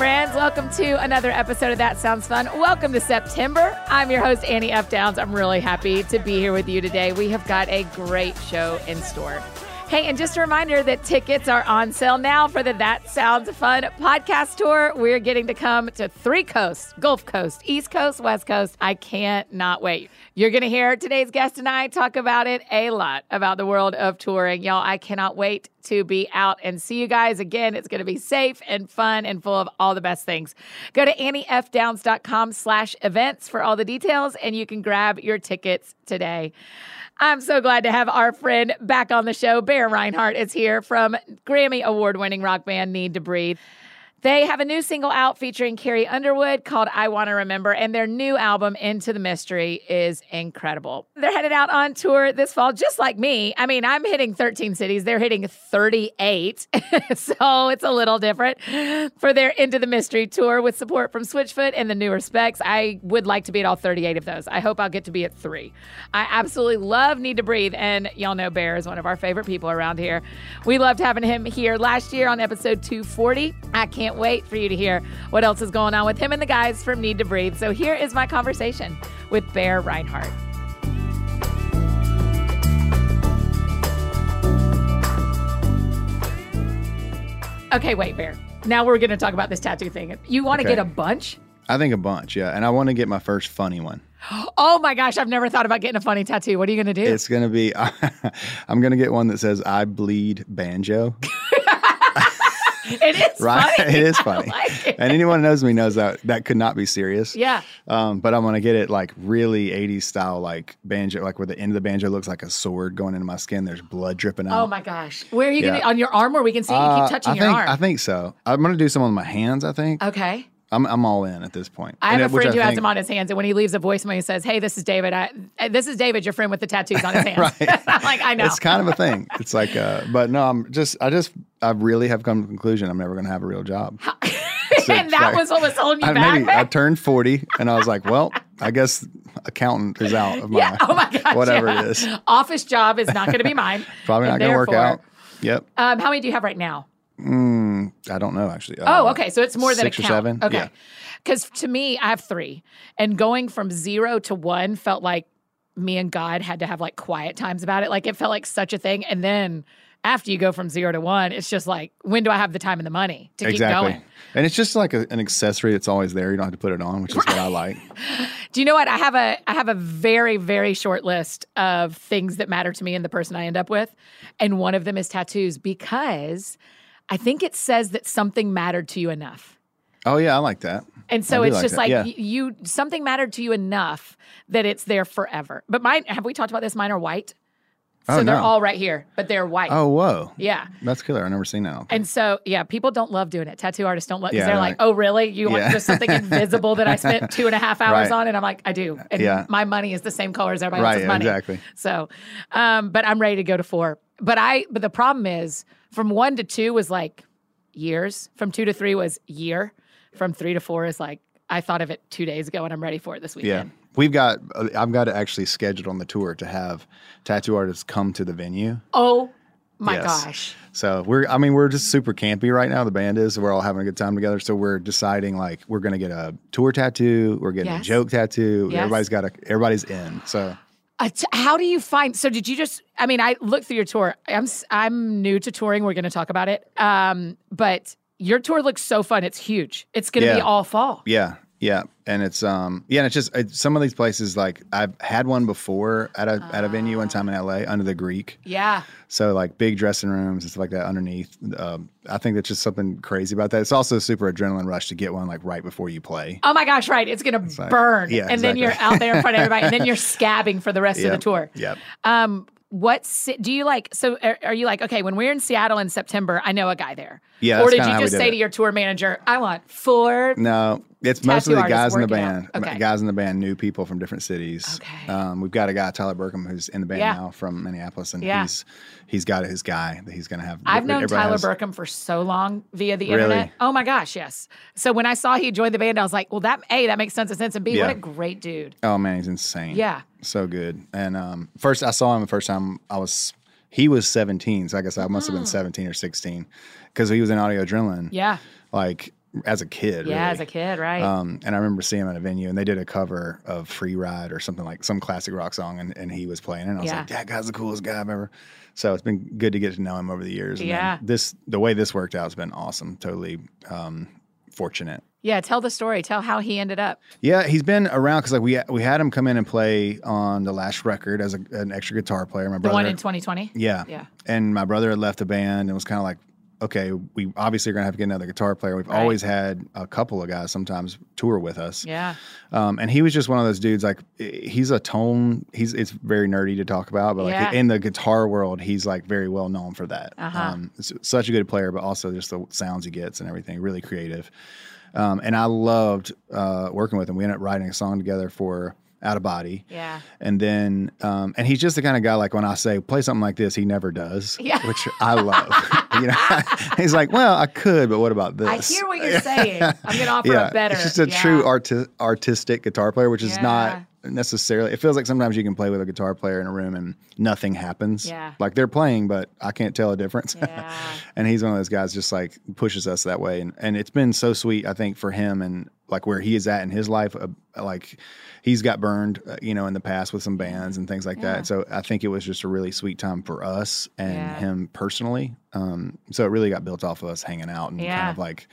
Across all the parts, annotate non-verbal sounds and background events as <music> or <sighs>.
Friends. Welcome to another episode of That Sounds Fun. Welcome to September. I'm your host, Annie F. Downs. I'm really happy to be here with you today. We have got a great show in store. Hey, and just a reminder that tickets are on sale now for the That Sounds Fun podcast tour. We're getting to come to three coasts Gulf Coast, East Coast, West Coast. I can't not wait. You're going to hear today's guest and I talk about it a lot about the world of touring. Y'all, I cannot wait to be out and see you guys again. It's going to be safe and fun and full of all the best things. Go to anniefdowns.com slash events for all the details and you can grab your tickets today. I'm so glad to have our friend back on the show. Bear Rinehart is here from Grammy award winning rock band Need to Breathe. They have a new single out featuring Carrie Underwood called I Want to Remember, and their new album, Into the Mystery, is incredible. They're headed out on tour this fall, just like me. I mean, I'm hitting 13 cities, they're hitting 38. <laughs> so it's a little different for their Into the Mystery tour with support from Switchfoot and the New Respects. I would like to be at all 38 of those. I hope I'll get to be at three. I absolutely love Need to Breathe, and y'all know Bear is one of our favorite people around here. We loved having him here last year on episode 240. I can't can't wait for you to hear what else is going on with him and the guys from Need to Breathe. So here is my conversation with Bear Rinehart. Okay, wait, Bear. Now we're going to talk about this tattoo thing. You want to Okay. get a bunch? I think a bunch, yeah. And I want to get my first funny one. <gasps> Oh my gosh, I've never thought about getting a funny tattoo. What are you going to do? It's going to be, <laughs> I'm going to get one that says, I bleed banjo. <laughs> it is Right? funny. <laughs> it is I funny. like it. And anyone who knows me knows that that could not be serious. Yeah. Um, but I'm going to get it like really 80s style, like banjo, like where the end of the banjo looks like a sword going into my skin. There's blood dripping out. Oh my gosh. Where are you Yeah. going to? On your arm where we can see you Uh, keep touching I your think, arm. I think so. I'm going to do some on my hands, I think. okay. I'm, I'm all in at this point. I have it- a friend who has them on his hands, and when he leaves a voicemail, he says, "Hey, this is David. I, uh, this is David, your friend with the tattoos on his <laughs> hands." Right. <laughs> I'm like, I know. It's kind of a thing. It's like, uh, but no, I'm just, I just, I really have come to the conclusion I'm never going to have a real job. So <laughs> and that like- was what was holding you I, back. maybe I turned 40 and I was like, well, I guess accountant is out of my, yeah. Oh my gosh. whatever yeah. it is. Office job is not going to be mine. Probably not going to work out. Yep. Um, how many do you have right now? Mm, I don't know actually. Oh, Uh, okay. So it's more than six or seven? Okay. Yeah. Because to me, I have three, and going from zero to one felt like me and God had to have like quiet times about it. Like it felt like such a thing, and then. After you go from zero to one, it's just like, when do I have the time and the money to Exactly. keep going? And it's just like a, an accessory that's always there. You don't have to put it on, which is what I like. Do you know what? I have a I have a very very short list of things that matter to me and the person I end up with, and one of them is tattoos because I think it says that something mattered to you enough. Oh, yeah, I like that. And so it's like just that, like yeah. you something mattered to you enough that it's there forever. But mine have we talked about this? Mine are white. So Oh, they're no. all right here, but they're white. Oh, whoa. Yeah. That's killer. I've never seen that. And so, yeah, people don't love doing it. Tattoo artists don't love because Yeah, they're like, like- "Oh, really? You want just something invisible that I spent <laughs> two and a half hours Right. on?" And I'm like, "I do." And Yeah. my money is the same color as everybody Right, else's money. exactly. So, um, but I'm ready to go to four. But I, but the problem is, from one to two was like years. From two to three was year. From three to four is like I thought of it two days ago, and I'm ready for it this weekend. Yeah. We've got, uh, I've got it actually scheduled on the tour to have tattoo artists come to the venue. Oh my Yes. gosh! So we're, I mean, we're just super campy right now. The band is. We're all having a good time together. So we're deciding like we're going to get a tour tattoo. We're getting Yes. a joke tattoo. Yes. Everybody's got a. Everybody's in. So t- how do you find? So did you just? I mean, I looked through your tour. I'm I'm new to touring. We're going to talk about it. Um, but your tour looks so fun. It's huge. It's going to be all fall. yeah, yeah, and it's um yeah, and it's just it's, some of these places like I've had one before at a at a venue one time in L.A. under the Greek. Yeah. So like big dressing rooms and stuff like that underneath. Um, I think that's just something crazy about that. It's also a super adrenaline rush to get one like right before you play. Oh my gosh! Right. It's going to like- burn, yeah, and then you're out there in front of everybody, and then you're <laughs> scabbing for the rest of the tour. Yep. Um, what do you like? So are, are you like okay? When we're in Seattle in September, I know a guy there. Yeah, Or did you just say it. to your tour manager, "I want four No, it's mostly the guys in the band. Okay. Guys in the band knew people from different cities. Okay. Um, we've got a guy, Tyler Burkum, who's in the band Yeah. now from Minneapolis, and Yeah. he's he's got his guy that he's going to have. I've known Tyler has- Burkum for so long via the Really? internet. Oh my gosh, yes. So when I saw he joined the band, I was like, well, that A, that makes sense of sense, and B, Yeah. what a great dude. Oh man, he's insane. Yeah. so good. And um, first, I saw him the first time I was. He was 17, so I guess I must have been 17 or 16 because he was in Audio Adrenaline. Yeah. like as a kid. Yeah, really. as a kid, right? Um, and I remember seeing him at a venue, and they did a cover of "Free Ride" or something like some classic rock song, and, and he was playing it. And I was Yeah. like, "That guy's the coolest guy I've ever." So it's been good to get to know him over the years. And Yeah. this the way this worked out has been awesome. Totally um, fortunate. yeah, tell the story. Tell how he ended up. Yeah, he's been around because like we we had him come in and play on the last record as a, an extra guitar player. My brother, The one in 2020. yeah, Yeah. and my brother had left the band and was kind of like, okay, we obviously are gonna have to get another guitar player. We've Right. always had a couple of guys sometimes tour with us. Yeah. Um, and he was just one of those dudes. Like he's a tone. He's it's very nerdy to talk about, but like Yeah. in the guitar world, he's like very well known for that. Uh-huh. Um, such a good player, but also just the sounds he gets and everything. Really creative. Um, and I loved uh, working with him. We ended up writing a song together for Out of Body. Yeah. And then, um, and he's just the kind of guy like when I say play something like this, he never does, Yeah. which I love. <laughs> you know, <laughs> he's like, well, I could, but what about this? I hear what you're <laughs> saying. I'm going to offer yeah, a better. He's just a yeah. true arti- artistic guitar player, which is not necessarily. It feels like sometimes you can play with a guitar player in a room and nothing happens. Yeah. like they're playing, but I can't tell a difference. Yeah. <laughs> and he's one of those guys, just like pushes us that way, and and it's been so sweet. I think for him and like where he is at in his life, uh, like he's got burned, uh, you know, in the past with some bands and things like Yeah. that. So I think it was just a really sweet time for us and Yeah. him personally. Um, so it really got built off of us hanging out and Yeah. kind of like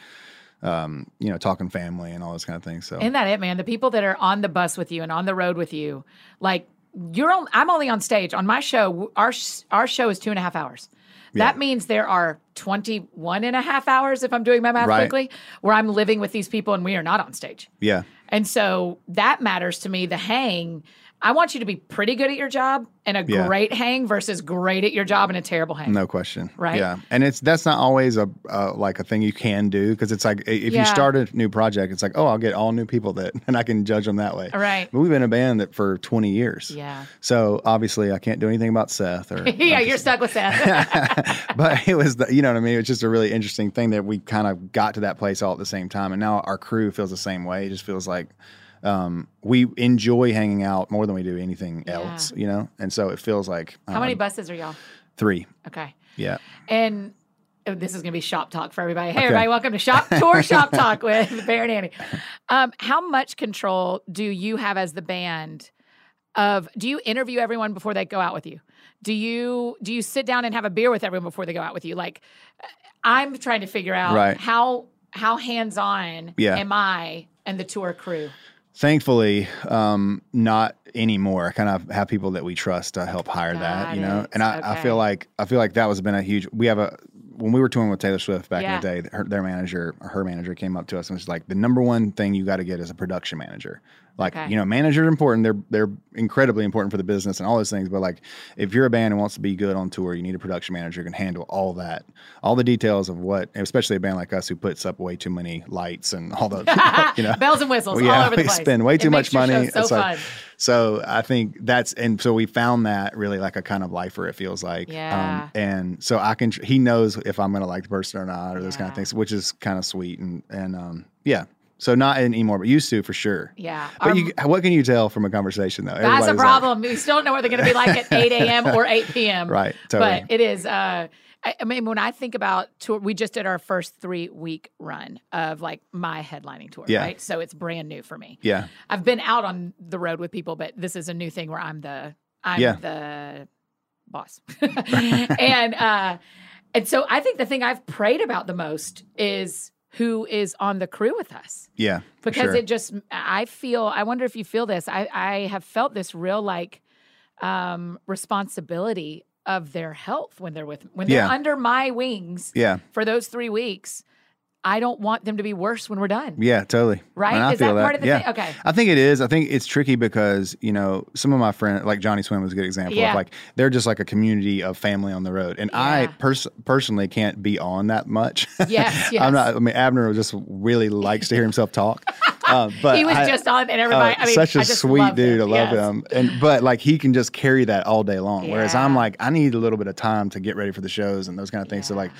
um, you know, talking family and all those kind of things. So Isn't that it, man? The people that are on the bus with you and on the road with you, like you're on, I'm only on stage on my show. Our our show is two and a half hours. That means there are 21 and a half hours, if I'm doing my math Right. quickly, where I'm living with these people and we are not on stage. yeah, And so that matters to me. The hang, I want you to be pretty good at your job and a Yeah. great hang versus great at your job and a terrible hang. no question. Right? Yeah, and it's that's not always a uh, like a thing you can do because it's like if Yeah. you start a new project, it's like oh I'll get all new people that <laughs> and I can judge them that way. Right. But we've been a band that for 20 years. Yeah. So obviously I can't do anything about Seth or <laughs> yeah, you're stuck with Seth. <laughs> but it was the, you know what I mean. It was just a really interesting thing that we kind of got to that place all at the same time, and now our crew feels the same way. It just feels like um, we enjoy hanging out more than we do anything Yeah. else, you know. And so it feels like How many um, buses are y'all? three. Okay. Yeah, And oh, this is going to be shop talk for everybody. Hey, Okay. everybody, welcome to Shop Tour <laughs> Shop Talk with Bear and Annie. Um, how much control do you have as the band? Of do you interview everyone before they go out with you? Do you do you sit down and have a beer with everyone before they go out with you? Like, I'm trying to figure out Right. how how hands on Yeah. am I and the tour crew? Thankfully, um, not anymore. I kind of have people that we trust to help hire that, Got you know. it. And I, I feel like I feel like that was been a huge. We have a when we were touring with Taylor Swift back Yeah. in the day. Her, their manager, her manager, came up to us and was like, "The number one thing you got to get is a production manager." Like, Okay. you know, managers are important. They're they're incredibly important for the business and all those things. But like, if you're a band and wants to be good on tour, you need a production manager who can handle all that, all the details of what, especially a band like us who puts up way too many lights and all the, <laughs> <laughs> you know, Bells and whistles well, all yeah, over the <laughs> we spend way It too makes much money. So It's like- so I think that's and so we found that really like a kind of lifer. It feels like, Yeah. Um, and so I can. He knows if I'm going to like the person or not, or those kind of things, which is kind of sweet and and um, yeah. So not anymore, but used to for sure. Yeah. But Our- you, what can you tell from a conversation though? That's a Everybody's like- problem. we still don't know what they're going to be like at 8 a.m. or 8 p.m. <laughs> Right, totally. But it is. Uh, I, I mean, when I think about tour, we just did our first three week run of like my headlining tour, Yeah. right? So it's brand new for me. yeah, I've been out on the road with people, but this is a new thing where I'm the I'm Yeah. the boss, <laughs> and uh, and so I think the thing I've prayed about the most is who is on the crew with us yeah, because sure. it just i feel i wonder if you feel this i i have felt this real like um responsibility of their health when they're with when they're Yeah. under my wings yeah, for those three weeks i don't want them to be worse when we're done yeah, totally. right And I is that feel part of the yeah. thing okay I think it is. I think it's tricky because you know some of my friends, like Johnny Swim, was a good example Yeah. of like they're just like a community of family on the road, and I Yeah. pers- personally can't be on that much. <laughs> Yes, yes. I'm not. I mean, Abner just really likes to hear himself talk. <laughs> Uh, but he was I- just on and everybody uh, i mean such a I just sweet dude. him. I love Yes. him, and but like he can just carry that all day long. Whereas I'm like, I need a little bit of time to get ready for the shows and those kind of things. So like,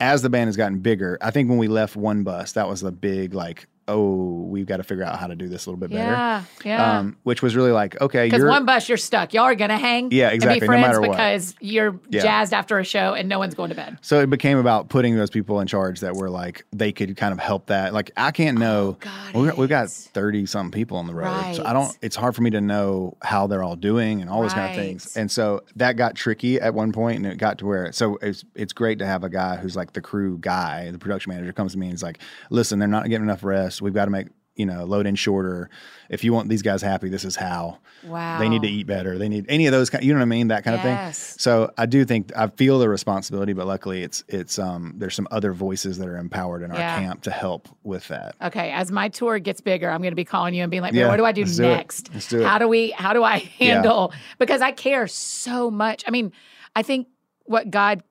as the band has gotten bigger, I think when we left one bus, that was the big like oh, we've got to figure out how to do this a little bit better. Yeah, yeah. Um, which was really like, okay, Because one bus, you're stuck. Y'all are gonna hang. Yeah, And exactly, be no matter what. because you're Yeah. jazzed after a show and no one's going to bed. so it became about putting those people in charge that were like they could kind of help that. Like I can't know. got we we've got thirty something people on the road, so I don't. It's hard for me to know how they're all doing and all those kind of things. And so that got tricky at one point, and it got to where. So it's it's great to have a guy who's like the crew guy, the production manager comes to me and he's like, "Listen, they're not getting enough rest. We've got to make." You know, load in shorter. If you want these guys happy, this is how. Wow. They need to eat better. They need any of those kind. You know what I mean? That kind of thing. So I do think I feel the responsibility, but luckily it's it's um there's some other voices that are empowered in our Yeah. camp to help with that. Okay, as my tour gets bigger, I'm going to be calling you and being like, Yeah, "What do I do do next? Let's do it. How do we? How do I handle? Because I care so much. I mean, I think what God,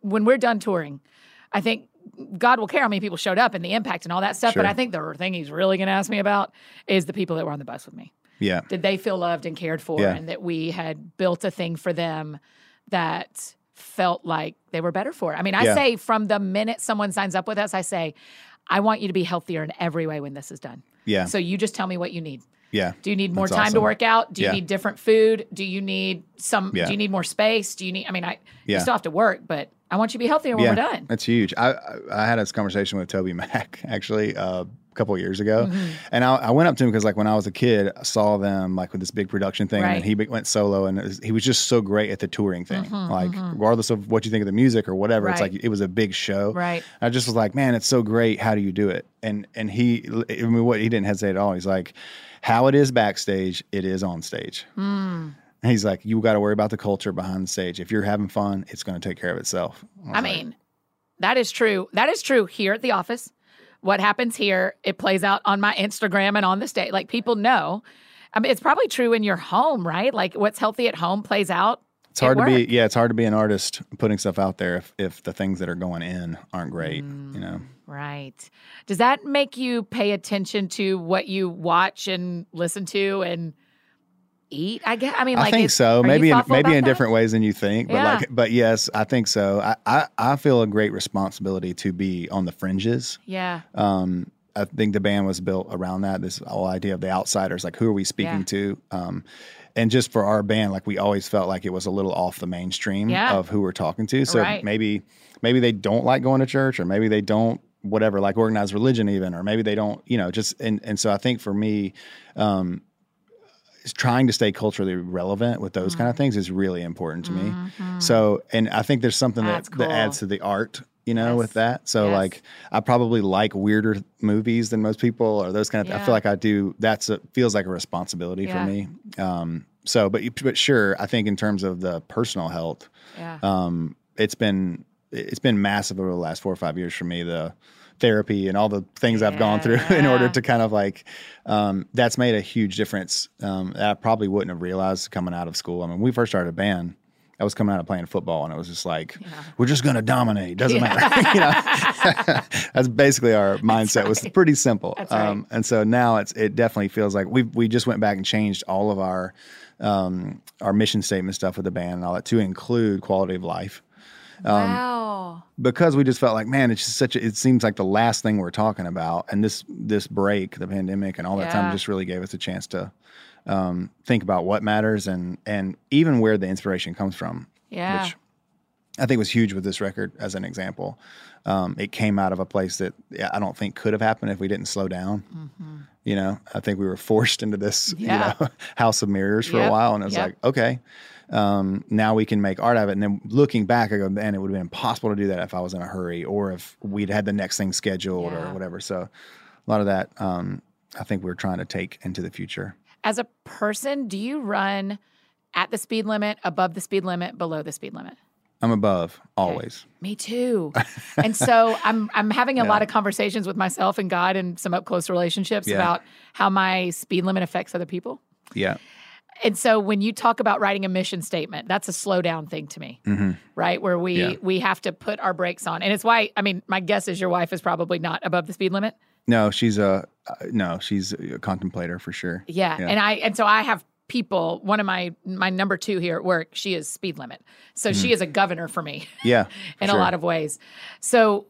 when we're done touring, I think God will care how many people showed up and the impact and all that stuff. But I think the thing He's really going to ask me about is the people that were on the bus with me. Yeah. Did they feel loved and cared for, Yeah. and that we had built a thing for them that felt like they were better for? it? I mean, I Yeah. say from the minute someone signs up with us, I say, I want you to be healthier in every way when this is done. Yeah. So you just tell me what you need. yeah. Do you need more That's time to work out? Do you Yeah. need different food? Do you need some? Yeah. Do you need more space? Do you need? I mean, I you still have to work, but I want you to be healthier when yeah. we're done. That's huge. I, I I had this conversation with Toby <laughs> Mac actually uh, a couple of years ago, Mm-hmm. and I, I went up to him because like when I was a kid, I saw them like with this big production thing, and Right. then he be- went solo, and was, he was just so great at the touring thing. Mm-hmm, like regardless of what you think of the music or whatever, it's like it was a big show. Right. I just was like, man, it's so great. How do you do it? And and he, I mean, what he didn't hesitate at all. He's like, how it is backstage, it is on stage. Hmm. And He's like, you got to worry about the culture behind the stage. If you're having fun, it's going to take care of itself. was I like, mean, that is true. That is true here at the office. What happens here, it plays out on my Instagram and on the stage. Like people know. I mean, it's probably true in your home, right? Like what's healthy at home plays out. it's hard to be, yeah, it's hard to be an artist putting stuff out there if, if the things that are going in aren't great, you know? Mm, right. Does that make you pay attention to what you watch and listen to and eat? I guess. I mean, like I think is- so. Maybe in, maybe in that? different ways than you think, but Yeah. like, but yes, I think so. I, I, I feel a great responsibility to be on the fringes. Yeah. Um, I think the band was built around that. This whole idea of the outsiders, like who are we speaking Yeah. to? Um, and just for our band, like we always felt like it was a little off the mainstream Yeah. of who we're talking to. So Right. maybe, maybe they don't like going to church, or maybe they don't whatever like organized religion even, or maybe they don't, you know, just and and so I think for me, um, trying to stay culturally relevant with those Mm-hmm. kind of things is really important to me. So, and I think there's something That's that, that adds to the art, you know, Yes. with that. So, Yes. like, I probably like weirder movies than most people, or those kind of. I feel like I do. That's a, feels like a responsibility Yeah. for me. Um, so, but but sure, I think in terms of the personal health, Yeah. um, it's been it's been massive over the last four or five years for me. The therapy and all the things I've gone through <laughs> in order to kind of like um, that's made a huge difference. Um, that I probably wouldn't have realized coming out of school. I mean, when we first started a band. I was coming out of playing football, and it was just like, we're just going to dominate. Doesn't matter. <laughs> you know, <laughs> that's basically our mindset. Was pretty simple. Right. Um, and so now it's it definitely feels like we we just went back and changed all of our um, our mission statement stuff with the band and all that to include quality of life wow. because we just felt like man it's just such a it seems like the last thing we're talking about and this this break the pandemic and all that Yeah. time just really gave us a chance to um, think about what matters and and even where the inspiration comes from Yeah. which I think was huge with this record as an example. Um, it came out of a place that I don't think could have happened if we didn't slow down. You know, I think we were <laughs> forced into this Mm-hmm. Yeah. you know, <laughs> house of mirrors for Yep. a while, and it was Yep. like, okay, um, now we can make art of it. And then looking back, I go, man, it would have been impossible to do that if I was in a hurry or if we'd had the next thing scheduled Yeah. or whatever. So a lot of that, um, I think we're trying to take into the future. As a person, do you run at the speed limit, above the speed limit, below the speed limit? I'm above always. Me too. <laughs> and so I'm I'm having a Yeah. lot of conversations with myself and God and some up close relationships Yeah. about how my speed limit affects other people. Yeah. And so when you talk about writing a mission statement, that's a slow down thing to me, hmm right? Where we Yeah. we have to put our brakes on. And it's why I mean, my guess is your wife is probably not above the speed limit. No, she's a uh, no, she's a contemplator for sure. Yeah. Yeah. And I and so I have people, one of my my number 2 here at work, she is speed limit. So she is a governor for me. <laughs> Yeah, in sure. a lot of ways. So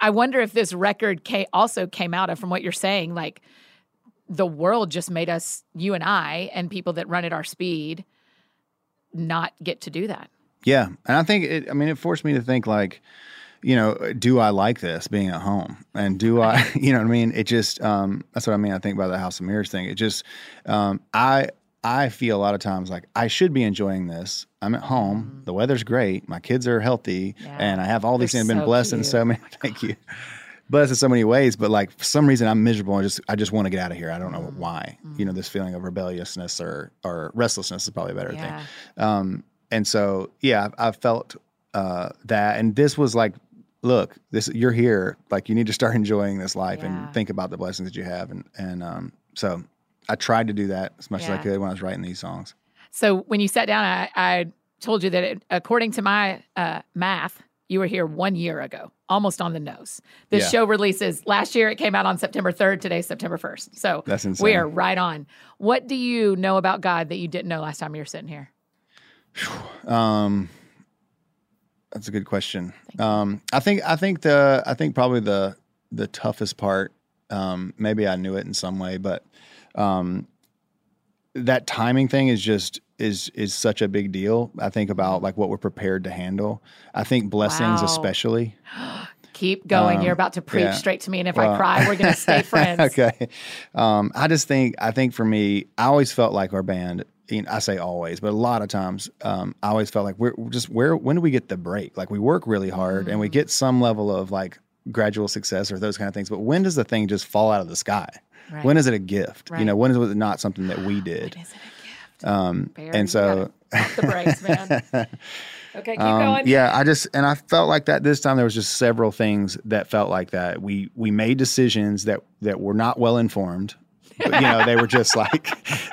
I wonder if this record also came out of, from what you're saying, like the world just made us, you and I, and people that run at our speed, not get to do that. Yeah, and I think it. I mean, it forced me to think like, you know, do I like this being at home, and do I, <laughs> you know, what I mean, it just. Um, that's what I mean. I think about the House of Mirrors thing. It just, um, I. I feel a lot of times like I should be enjoying this. I'm at home. Mm-hmm. The weather's great. My kids are healthy, yeah. and I have all these things. I've been so blessed cute. in so many. <laughs> Thank you blessed in so many ways, but like for some reason I'm miserable. I just I just want to get out of here. I don't know mm-hmm. why. Mm-hmm. You know, this feeling of rebelliousness or or restlessness is probably a better yeah. thing. Um, and so yeah, I, I felt uh, that, and this was like, look, this you're here. Like you need to start <laughs> enjoying this life yeah. and think about the blessings that you have. And and um, so I tried to do that as much yeah. as I could when I was writing these songs. So when you sat down, I, I told you that it, according to my uh, math, you were here one year ago, almost on the nose. This yeah. show releases last year. It came out on September 3rd. Today, September 1st. So That's insane. we are right on. What do you know about God that you didn't know last time you were sitting here? Um, that's a good question. Um, I think I think the I think probably the the toughest part. Um, maybe I knew it in some way, but um, that timing thing is just is is such a big deal. I think about mm-hmm. like what we're prepared to handle. I think blessings wow. especially. <gasps> Keep going. Um, You're about to preach yeah. straight to me, and if well, I cry, we're gonna stay <laughs> friends. okay. Um, I just think I think for me, I always felt like our band. You know, I say always, but a lot of times, um, I always felt like we're just where. When do we get the break? Like we work really hard, mm. and we mm. get some level of like gradual success or those kind of things. But when does the thing just fall out of the sky? Right. When is it a gift? Right. You know, when is it not something that we did? Um, and so the breaks, man. <laughs> Okay, keep um, going. Yeah, I just and I felt like that this time. There was just several things that felt like that. We we made decisions that that were not well informed. But, you know, they were just like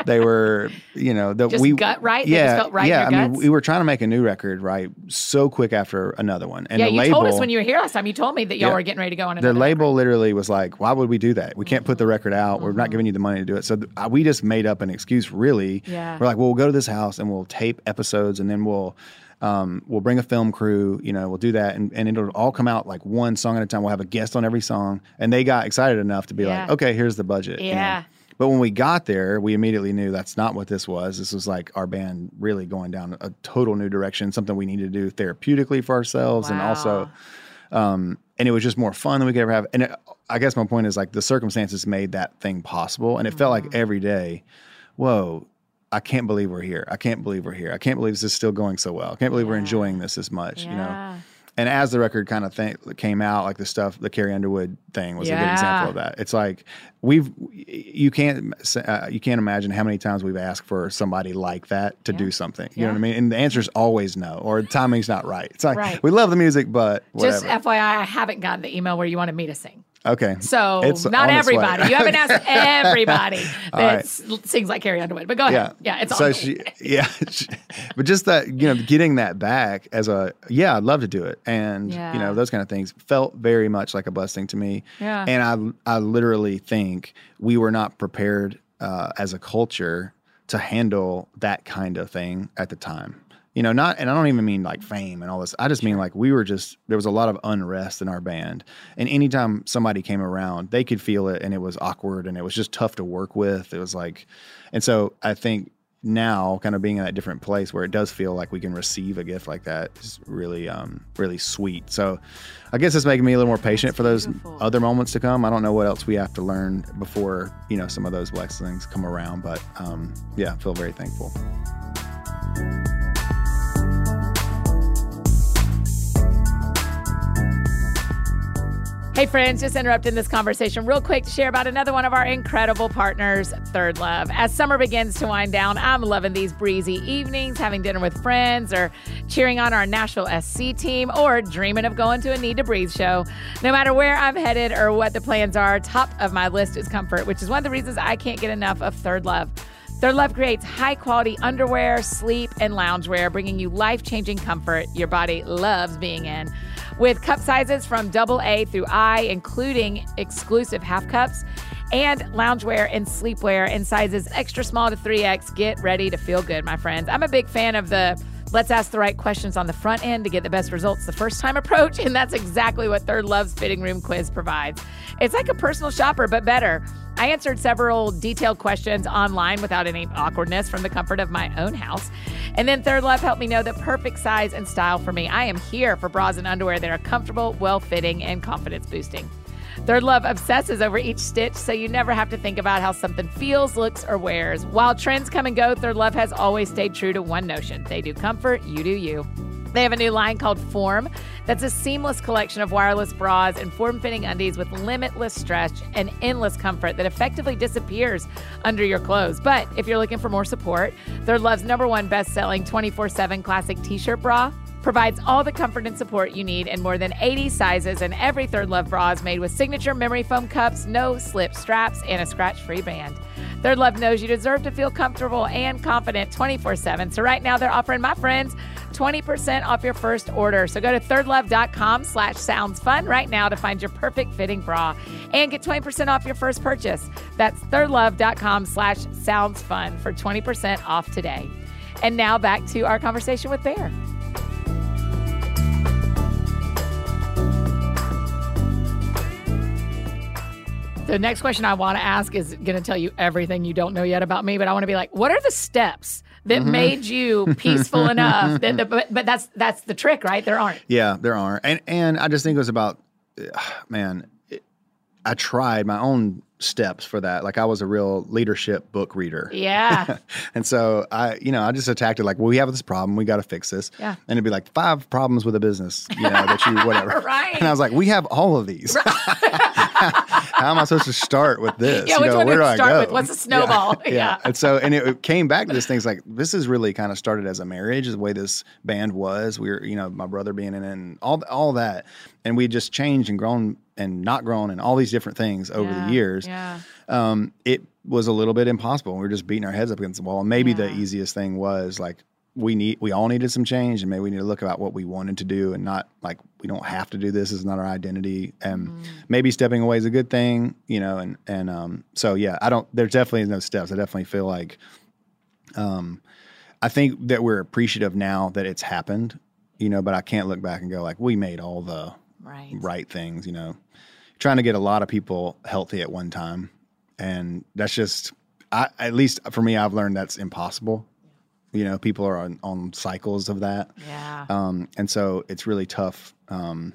they were, you know, the just we gut right. Yeah, right yeah. I guts? mean, we were trying to make a new record right so quick after another one. And yeah, the you label, told us when you were here last time. You told me that y'all yeah, were getting ready to go on. The label record. literally was like, "Why would we do that? We can't put the record out. Mm-hmm. We're not mm-hmm. giving you the money to do it." So th- we just made up an excuse. Really, yeah. We're like, "Well, we'll go to this house and we'll tape episodes, and then we'll." Um, we'll bring a film crew, you know, we'll do that and, and it'll all come out like one song at a time. We'll have a guest on every song. And they got excited enough to be yeah. like, okay, here's the budget. Yeah. You know? But when we got there, we immediately knew that's not what this was. This was like our band really going down a total new direction, something we needed to do therapeutically for ourselves, wow. and also, um, and it was just more fun than we could ever have. And it, I guess my point is like the circumstances made that thing possible, and it mm-hmm. felt like mm-hmm. every day, whoa, I can't believe we're here. I can't believe we're here. I can't believe this is still going so well. I can't believe yeah. we're enjoying this as much. Yeah. You know and as the record kind of thing came out, like the stuff, the Carrie Underwood thing was yeah. a good example of that. It's like we've you can't uh, you can't imagine how many times we've asked for somebody like that to do something. You know what I mean? And the answer is always no, or the timing's not right. It's like right. we love the music, but whatever. just FYI, I haven't gotten the email where you wanted me to sing. Okay. So it's not everybody. You haven't asked <laughs> everybody that right. sings like Carrie Underwood. But go ahead. Yeah, yeah it's so she, <laughs> yeah, she, but just that you know, getting that back as a yeah, I'd love to do it, and yeah. you know those kind of things felt very much like a blessing to me. Yeah. And I I literally think we were not prepared uh, as a culture to handle that kind of thing at the time you know, not, and I don't even mean like fame and all this. I just mean like we were just, there was a lot of unrest in our band. And anytime somebody came around, they could feel it and it was awkward and it was just tough to work with. It was like, and so I think now kind of being in that different place where it does feel like we can receive a gift like that is really, um, really sweet. So I guess it's making me a little more patient That's for those beautiful. other moments to come. I don't know what else we have to learn before, you know, some of those blessings come around, but, um, yeah, I feel very thankful. Hey, friends, just interrupting this conversation real quick to share about another one of our incredible partners, Third Love. As summer begins to wind down, I'm loving these breezy evenings, having dinner with friends, or cheering on our Nashville SC team, or dreaming of going to a Need to Breathe show. No matter where I'm headed or what the plans are, top of my list is comfort, which is one of the reasons I can't get enough of Third Love. Third Love creates high quality underwear, sleep, and loungewear, bringing you life changing comfort your body loves being in with cup sizes from double A through I, including exclusive half cups and loungewear and sleepwear in sizes extra small to 3X. Get ready to feel good, my friends. I'm a big fan of the Let's ask the right questions on the front end to get the best results the first time approach. <laughs> And that's exactly what Third Love's Fitting Room Quiz provides. It's like a personal shopper, but better. I answered several detailed questions online without any awkwardness from the comfort of my own house. And then Third Love helped me know the perfect size and style for me. I am here for bras and underwear that are comfortable, well fitting, and confidence boosting. Third Love obsesses over each stitch, so you never have to think about how something feels, looks, or wears. While trends come and go, Third Love has always stayed true to one notion they do comfort, you do you. They have a new line called Form that's a seamless collection of wireless bras and form fitting undies with limitless stretch and endless comfort that effectively disappears under your clothes. But if you're looking for more support, Third Love's number one best selling 24 7 classic t shirt bra provides all the comfort and support you need in more than 80 sizes, and every Third Love bra is made with signature memory foam cups, no slip straps, and a scratch free band. Third Love knows you deserve to feel comfortable and confident 24 7. So right now they're offering my friends 20% off your first order. So go to thirdlove.com slash sounds fun right now to find your perfect fitting bra and get 20% off your first purchase. That's thirdlove.com slash sounds fun for 20% off today. And now back to our conversation with Bear. The next question I want to ask is going to tell you everything you don't know yet about me, but I want to be like, what are the steps that Mm-hmm. made you peaceful <laughs> enough? That the, but, but that's that's the trick, right? There aren't. Yeah, there are, and and I just think it was about, <sighs> man, it, I tried my own steps for that. Like I was a real leadership book reader. Yeah. <laughs> and so I, you know, I just attacked it like, well, we have this problem, we got to fix this. Yeah. And it'd be like five problems with a business, you know, that you whatever. <laughs> Right. And I was like, we have all of these. How am I supposed to start with <laughs> this? Yeah, You which know, one where do I start go? with? What's a snowball? <laughs> Yeah. Yeah. And so, and it, came back to this thing's like, this is really kind of started as a marriage, the way this band was. We were, you know, my brother being in it and all, all that. And we just changed and grown and not grown and all these different things over Yeah, the years Yeah. um, it was a little bit impossible. We were just beating our heads up against the wall. And maybe the easiest thing was like we need we all needed some change and maybe we need to look about what we wanted to do and not like we don't have to do this. This is not our identity. And Mm-hmm. maybe stepping away is a good thing, you know, and and um so yeah, I don't there's definitely no steps. I definitely feel like um I think that we're appreciative now that it's happened, you know, but I can't look back and go like we made all the Right. right things, you know. Trying to get a lot of people healthy at one time. And that's just I at least for me I've learned that's impossible. You know, people are on, on cycles of that. Yeah. Um, and so it's really tough um,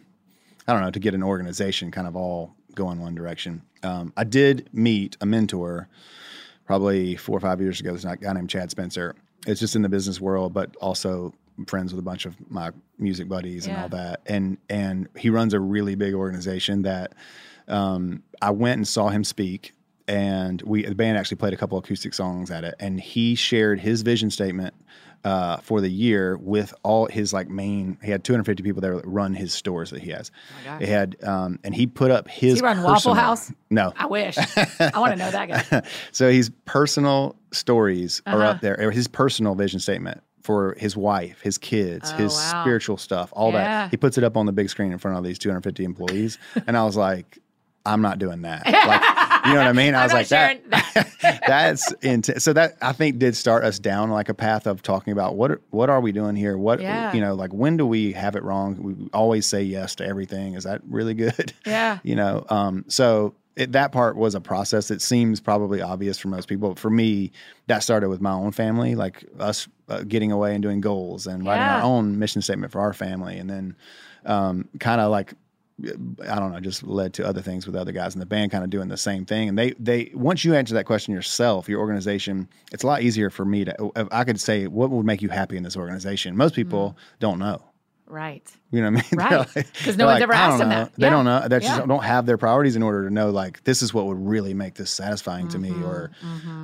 I don't know, to get an organization kind of all going one direction. Um, I did meet a mentor probably four or five years ago. There's a guy named Chad Spencer. It's just in the business world, but also friends with a bunch of my music buddies and Yeah. all that. And and he runs a really big organization that um, I went and saw him speak, and we the band actually played a couple acoustic songs at it, and he shared his vision statement. Uh, for the year, with all his like main, he had 250 people there that run his stores that he has. Oh. He had, um, and he put up his. he run Waffle House? No, I wish. <laughs> I want to know that guy. <laughs> so his personal stories are Uh-huh. up there, or his personal vision statement for his wife, his kids, Oh, his wow. spiritual stuff, all Yeah. that. He puts it up on the big screen in front of these 250 employees. and I was like, I'm not doing that. <laughs> Like, you know what I mean? I was like, that, that. <laughs> that's intense. So that I think did start us down like a path of talking about what are, what are we doing here? What Yeah. you know, like when do we have it wrong? We always say yes to everything. Is that really good? <laughs> Yeah. <laughs> you know um, so it, that part was a process that seems probably obvious for most people but for me that started with my own family like us uh, getting away and doing goals and writing Yeah. our own mission statement for our family and then um, kind of like I don't know, just led to other things with other guys in the band, kind of doing the same thing. And they, they, once you answer that question yourself, your organization, it's a lot easier for me to. If I could say, what would make you happy in this organization? Most people don't know. Right. You know what I mean? <laughs> Right. like- 'Cause no one's ever asked them know. that. They Yeah. don't know. They just don't have their priorities in order to know like this is what would really make this satisfying to me. Mm-hmm. Or,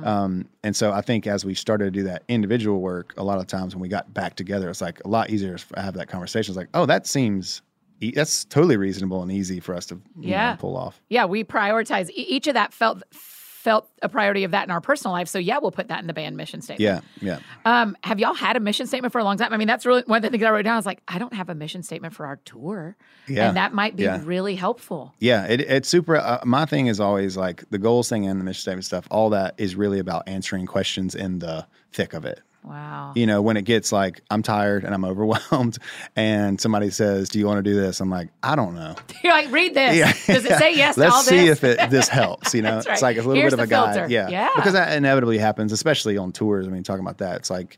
um, and so I think as we started to do that individual work, a lot of times when we got back together, it's like a lot easier to have that conversation. It's like, oh, that seems e- that's totally reasonable and easy for us to Yeah. know, pull off. Yeah, we prioritize e- each of that felt felt a priority of that in our personal life. So yeah, we'll put that in the band mission statement. Yeah, yeah. Um, have y'all had a mission statement for a long time? I mean, that's really one of the things I wrote down. I was like, I don't have a mission statement for our tour, Yeah. and that might be Yeah. really helpful. Yeah, it, it's super. Uh, my thing is always like the goals thing and the mission statement stuff. All that is really about answering questions in the thick of it. Wow. You know, when it gets like I'm tired and I'm <laughs> overwhelmed, and somebody says, "Do you want to do this?" I'm like, I don't know. <laughs> You're like, read this. Yeah. Does it say <laughs> yes to Let's see if it this helps. You know, right. it's like a little Here's bit of a guide. Yeah, Yeah. because that inevitably happens, especially on tours. I mean, talking about that, it's like,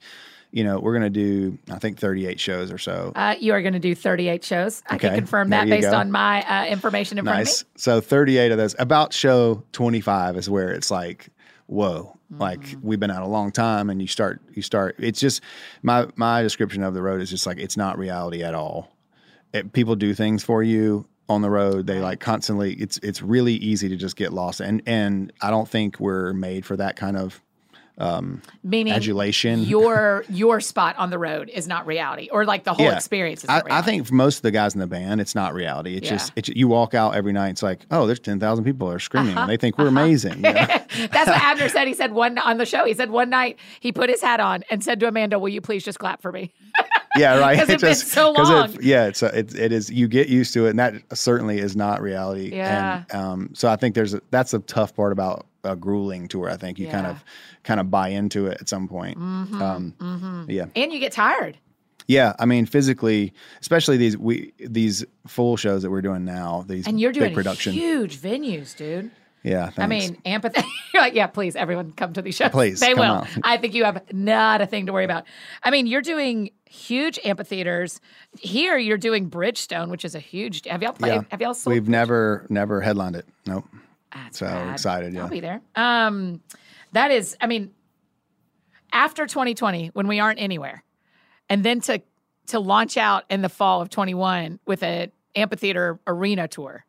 you know, we're gonna do I think 38 shows or so. Uh, you are going to do 38 shows. I can confirm there that based go. on my uh, information in Nice. front So 38 of those. About show 25 is where it's like, whoa, like Mm-hmm. we've been out a long time, and you start, you start. It's just my my description of the road is just like it's not reality at all. It, people do things for you on the road. They like constantly. It's it's really easy to just get lost, and and I don't think we're made for that kind of me. Meaning adulation. <laughs> your your spot on the road is not reality, or like the whole experience is I, I think for most of the guys in the band, it's not reality. It's Yeah. just it's, you walk out every night. It's like, oh, there's ten thousand people are screaming. Uh-huh. and They think we're amazing. you know? <laughs> That's what Abner said. He said one on the show. He said one night he put his hat on and said to Amanda, "Will you please just clap for me?" <laughs> yeah, right. 'Cause it's been Just- so long. It, yeah, it's a, it, it is. You get used to it, and that certainly is not reality. Yeah. And um, so I think there's a, that's a tough part about a grueling tour. I think you kind of kind of buy into it at some point. Mm-hmm, Um, Yeah, and you get tired. yeah. I mean, physically, especially these we these full shows that we're doing now. These And you're doing production. huge venues, dude. Yeah, I mean, empathy. <laughs> Like, yeah, please, everyone, come to these shows. Please, they will. out. I think you have not a thing to worry about. I mean, you're doing huge amphitheaters. Here, you're doing Bridgestone, which is a huge. Have y'all played? yeah, Have y'all sold? we've never never headlined it. Nope. That's so rad. excited, yeah. I'll be there. Um, that is, I mean, after 2020, when we aren't anywhere, and then to to launch out in the fall of 21 with an amphitheater arena tour.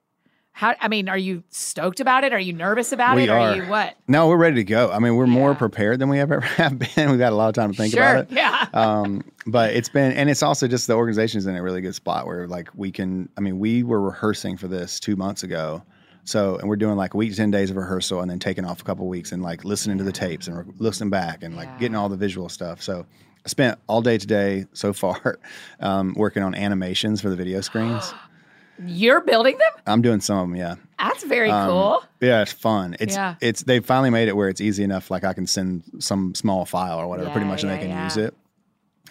How? I mean, are you stoked about it? Are you nervous about We it? are. you what? No, we're ready to go. I mean, we're more prepared than we ever <laughs> have been. We've got a lot of time to think sure. about it. Yeah. <laughs> um, but it's been, and it's also just the organization's in a really good spot where like we can. I mean, we were rehearsing for this two months ago, so and we're doing like a week, ten days of rehearsal, and then taking off a couple weeks and like listening to the tapes and re- listening back and like Yeah. getting all the visual stuff. So I spent all day today so far <laughs> um, working on animations for the video screens. <gasps> You're building them? I'm doing some of them, yeah. That's very Um, cool. Yeah, it's fun. It's Yeah. it's they finally made it where it's easy enough. Like I can send some small file or whatever, pretty Yeah, much, and they can yeah. use it.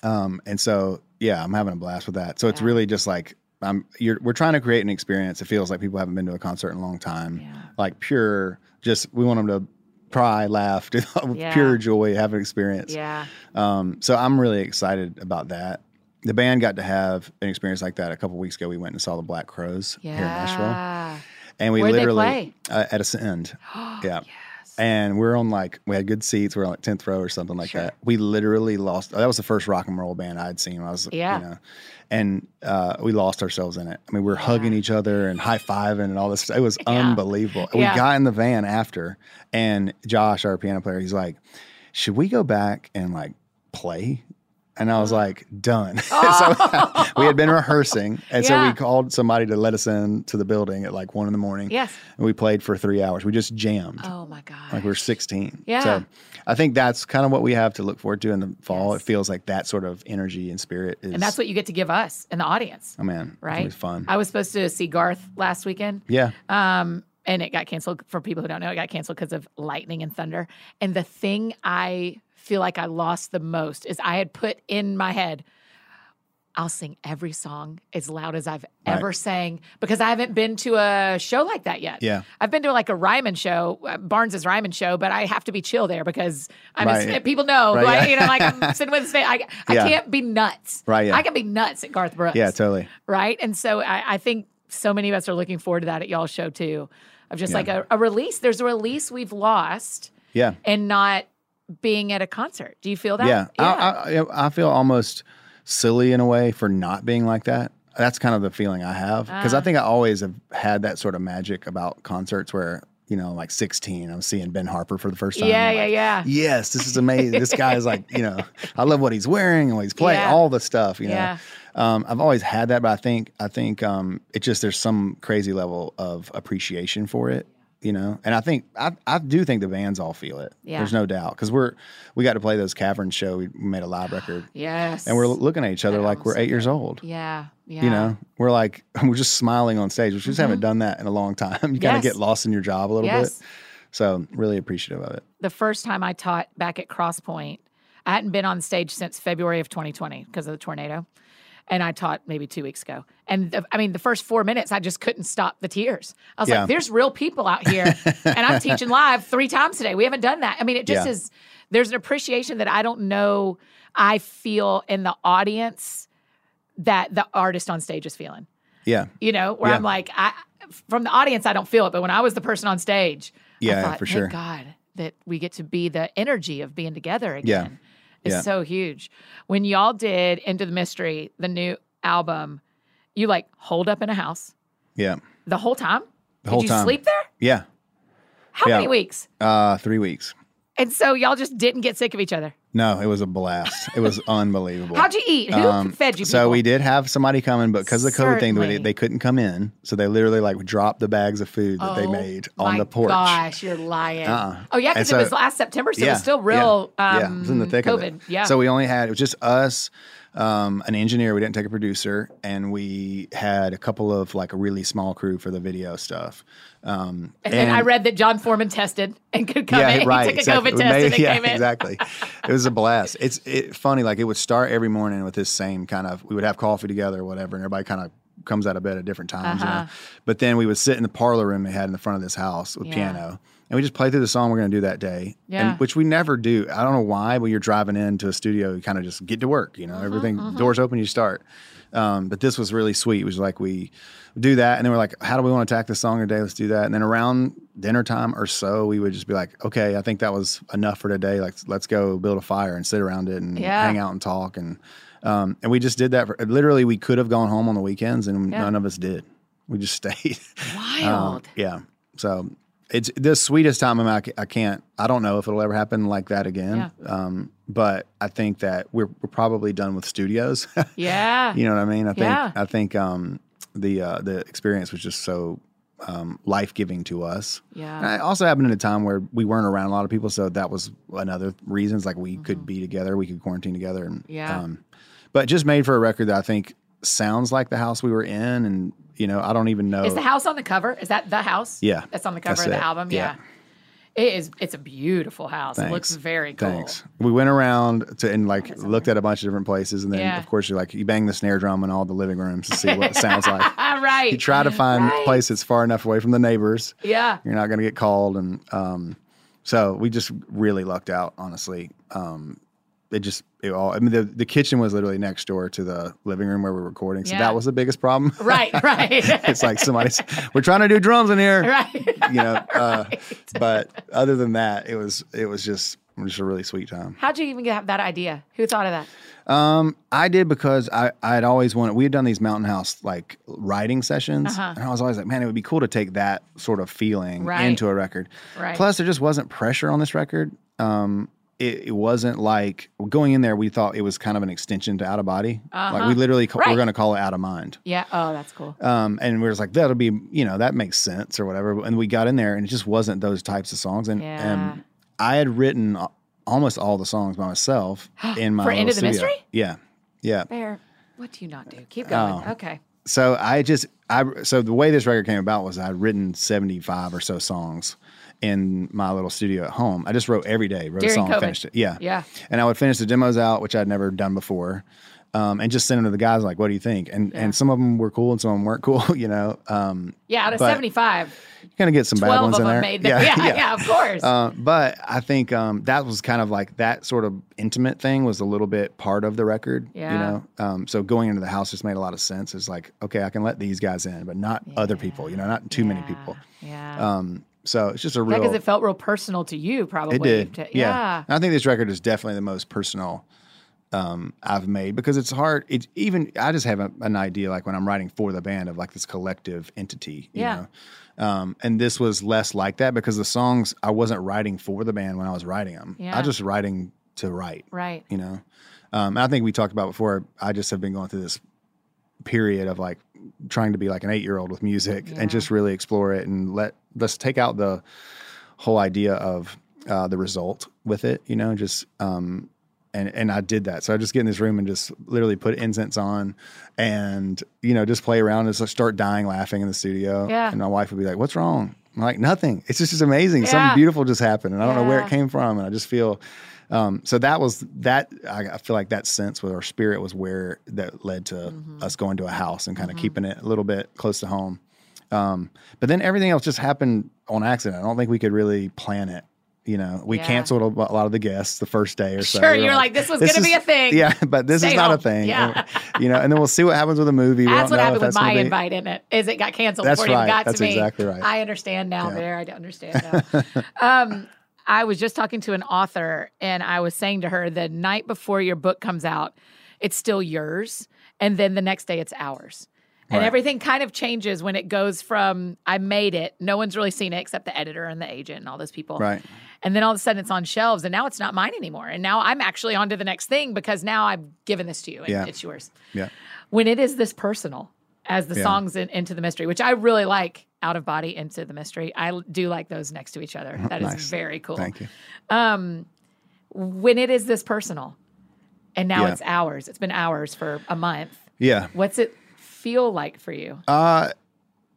Um, and so yeah, I'm having a blast with that. So it's really just like I'm. You're, we're trying to create an experience. It feels like people haven't been to a concert in a long time. Yeah. Like pure, just we want them to cry, laugh, <laughs> Yeah. pure joy, have an experience. Yeah. Um, so I'm really excited about that. The band got to have an experience like that a couple weeks ago. We went and saw the Black Crowes Yeah. here in Nashville, and we Where'd literally? Uh, at Ascend. <gasps> yeah. Yes. And we're on like we had good seats. We are on like tenth row or something like Sure. that. We literally lost. That was the first rock and roll band I'd seen. I was Yeah. you know, and uh, we lost ourselves in it. I mean, we are hugging each other and high fiving and all this. It was Yeah. unbelievable. Yeah. We got in the van after, and Josh, our piano player, he's like, "Should we go back and like play?" And I was like, "Done." <laughs> so we had been rehearsing, and so we called somebody to let us in to the building at like one in the morning. Yes. and we played for three hours. We just jammed Oh my God. like we we're 16. Yeah. So I think that's kind of what we have to look forward to in the fall. Yes. It feels like that sort of energy and spirit is. and that's what you get to give us and the audience, oh man, right? It's fun. I was supposed to see Garth last weekend. yeah. Um, and it got canceled. For people who don't know, it got canceled because of lightning and thunder. And the thing I feel like I lost the most is I had put in my head, I'll sing every song as loud as I've Right. ever sang because I haven't been to a show like that yet. Yeah. I've been to like a Ryman show, uh, Barnes's Ryman show, but I have to be chill there because I'm Right. a, people know, Right, I, yeah. you know, like <laughs> I'm sitting with. I, I Yeah. can't be nuts. Right, yeah. I can be nuts at Garth Brooks Yeah, totally. right? And so I, I think so many of us are looking forward to that at y'all's show too, of just like a, a release. There's a release we've lost Yeah. and not being at a concert. Do you feel that? Yeah. I, I, I feel almost silly in a way for not being like that. That's kind of the feeling I have because I Ah. think I always have had that sort of magic about concerts where, you know, like 16, I'm seeing Ben Harper for the first time. yeah, yeah, like, yeah. Yes, this is amazing. this guy is like, you know, <laughs> I love what he's wearing and what he's playing, Yeah. all the stuff, you know. Yeah. Um, I've always had that, but I think I think um, it just there's some crazy level of appreciation for it, you know. And I think I, I do think the bands all feel it. Yeah. There's no doubt because we're we got to play those cavern show. We made a live <gasps> record, Yes. and we're looking at each other like we're eight years old. Yeah. Yeah. You know, we're like <laughs> we're just smiling on stage. Which we just haven't mm-hmm. done that in a long time. <laughs> You kind of get lost in your job a little Yes. bit. So really appreciative of it. The first time I taught back at Crosspoint, I hadn't been on stage since February of 2020 because of the tornado. And I taught maybe two weeks ago. And the, I mean, the first four minutes, I just couldn't stop the tears. I was Yeah. like, there's real people out here. <laughs> and I'm teaching live three times today. We haven't done that. I mean, it just Yeah. is, there's an appreciation that I don't know I feel in the audience that the artist on stage is feeling Yeah. you know, where Yeah. I'm like, I from the audience, I don't feel it, but when I was the person on stage, I Yeah, thought, for thank sure. God that we get to be the energy of being together again. Yeah. It's Yeah. so huge. When y'all did Into the Mystery, the new album, you like hold up in a house Yeah. the whole time. The whole did you time. sleep there? Yeah. How Yeah. many weeks? Uh, three weeks. And so y'all just didn't get sick of each other. No, it was a blast. It was <laughs> unbelievable. How'd you eat? Who Um, fed you? So people? we did have somebody coming, but because of the COVID thing, they, they couldn't come in. So they literally like dropped the bags of food that they Oh made on the porch. Oh gosh, you're lying. Uh-uh. Oh yeah, because so- it was last September, so it was still real. yeah, Um, yeah, it was in the thick COVID. of it. Yeah. So we only had it was just us, um, an engineer. We didn't take a producer, and we had a couple of like a really small crew for the video stuff. Um, And then I read that Jon Foreman tested and could come yeah, in. right. He took a exactly. COVID test made- and <laughs> yeah, came in. exactly. It was a blast. It's it, funny. Like it would start every morning with this same kind of. We would have coffee together or whatever, and everybody kind of comes out of bed at different times. Uh-huh. know? But then we would sit in the parlor room they had in the front of this house with Yeah. piano. And we just play through the song we're going to do that day, Yeah. and, which we never do. I don't know why. When you're driving into a studio, you kind of just get to work. You know, Mm-hmm, everything doors open, you start. Um, but this was really sweet. It was like we do that, and then we're like, "How do we want to attack the song today? Let's do that." And then around dinner time or so, we would just be like, "Okay, I think that was enough for today. Like, let's go build a fire and sit around it and Yeah. hang out and talk." And um, and we just did that. For, literally, we could have gone home on the weekends, and Yeah. none of us did. We just <laughs> stayed. Um, Wild. yeah. So it's the sweetest time. I, mean, I, I can't. I don't know if it'll ever happen like that again. Um, but I think that we're we're probably done with studios. <laughs> yeah. you know what I mean? I think Yeah. I think um, the uh, the experience was just so um, life giving to us. Yeah. And I also happened in a time where we weren't around a lot of people, so that was another reasons. Like we could be together, we could quarantine together, and Mm-hmm. Yeah. Um, but just made for a record that I think sounds like the house we were in, and you know, I don't even know. Is the house on the cover? Is that the house? Yeah. That's on the cover of the it. album. Yeah. Yeah. It is. It's a beautiful house. It looks very cool. Thanks. We went around to and like looked at a bunch of different places, and then Yeah. of course you're like you bang the snare drum in all the living rooms to see what it sounds like. <laughs> Right. You try to find Right. a place that's far enough away from the neighbors. Yeah. You're not going to get called, and um, so we just really lucked out. Honestly, um, it just it all. I mean, the the kitchen was literally next door to the living room where we were recording, so Yeah. that was the biggest problem. <laughs> Right. Right. it's like somebody's we're trying to do drums in here, right. you know. Uh, <laughs> But other than that, it was it was just just a really sweet time. How'd you even get that idea? Who thought of that? Um, I did because I I had always wanted. We had done these mountain house like writing sessions, Uh-huh. and I was always like, man, it would be cool to take that sort of feeling Right. into a record. Right. Plus, there just wasn't pressure on this record. Um, it, it wasn't like going in there. We thought it was kind of an extension to Out of Body. Like Uh-huh. we literally ca- Right. we're going to call it Out of Mind. Yeah. Oh, that's cool. Um, and we were just like, that'll be, you know, that makes sense or whatever. And we got in there, and it just wasn't those types of songs. And, Yeah. and I had written almost all the songs by myself <gasps> in my For little Into the studio. Mystery? Yeah, yeah. Bear, what do you not do? Keep going. Oh. Okay. So I just I so the way this record came about was I'd written seventy five or so songs in my little studio at home. I just wrote every day, wrote During a song, COVID. finished it. Yeah, Yeah. And I would finish the demos out, which I'd never done before, um, and just send them to the guys like, "What do you think?" And Yeah. and some of them were cool and some of them weren't <laughs> cool. You know, um, Yeah. Out of 75, you kind of get some bad 12 ones of in them there. made that. Yeah. Yeah. of course. Uh, but I think um, that was kind of like that sort of intimate thing was a little bit part of the record. Yeah. You know, um, so going into the house just made a lot of sense. It's like, okay, I can let these guys in, but not other people. You know, not too many people. Yeah. So it's just a real. because it felt real personal to you, probably. it did. to- yeah. yeah. I think this record is definitely the most personal um, I've made because it's hard. It's even I just have a, an idea like when I'm writing for the band of like this collective entity. You Yeah. Know? Um, and this was less like that because the songs I wasn't writing for the band when I was writing them. Yeah. I was just writing to write. Right. You know. Um, and I think we talked about before. I just have been going through this period of like trying to be like an eight year old with music Yeah. and just really explore it and let let's take out the whole idea of uh, the result with it, you know, just um, and and I did that. So I just get in this room and just literally put incense on, and you know, just play around and start dying laughing in the studio. Yeah. And my wife would be like, "What's wrong?" I'm like, "Nothing. It's just, just amazing. Yeah. Something beautiful just happened, and I don't know where it came from, and I just feel." Um, so that was that. I, I feel like that sense with our spirit was where that led to Mm-hmm. us going to a house and kind of keeping it a little bit close to home. Um, but then everything else just happened on accident. I don't think we could really plan it. You know, we Yeah. canceled a, a lot of the guests the first day or so. Sure, you're like, this was gonna be a thing. Yeah, but this Stay is not home. a thing. Yeah. And, <laughs> you know, and then we'll see what happens with the movie. That's what happened with my invite in it. Is it got canceled That's before it even right. got That's to me? exactly right. I understand now. Yeah. There, I don't understand now. <laughs> um, I was just talking to an author, and I was saying to her, the night before your book comes out, it's still yours, and then the next day it's ours. And Right. everything kind of changes when it goes from I made it, no one's really seen it except the editor and the agent and all those people. Right. And then all of a sudden it's on shelves and now it's not mine anymore. And now I'm actually on to the next thing because now I've given this to you and Yeah. it's yours. Yeah. When it is this personal as the Yeah. songs in, into the mystery, which I really like out of body into the mystery. I do like those next to each other. <laughs> That is Nice. very cool. Thank you. When it is this personal and now Yeah. it's ours, it's been ours for a month. Yeah. What's it feel like for you? Uh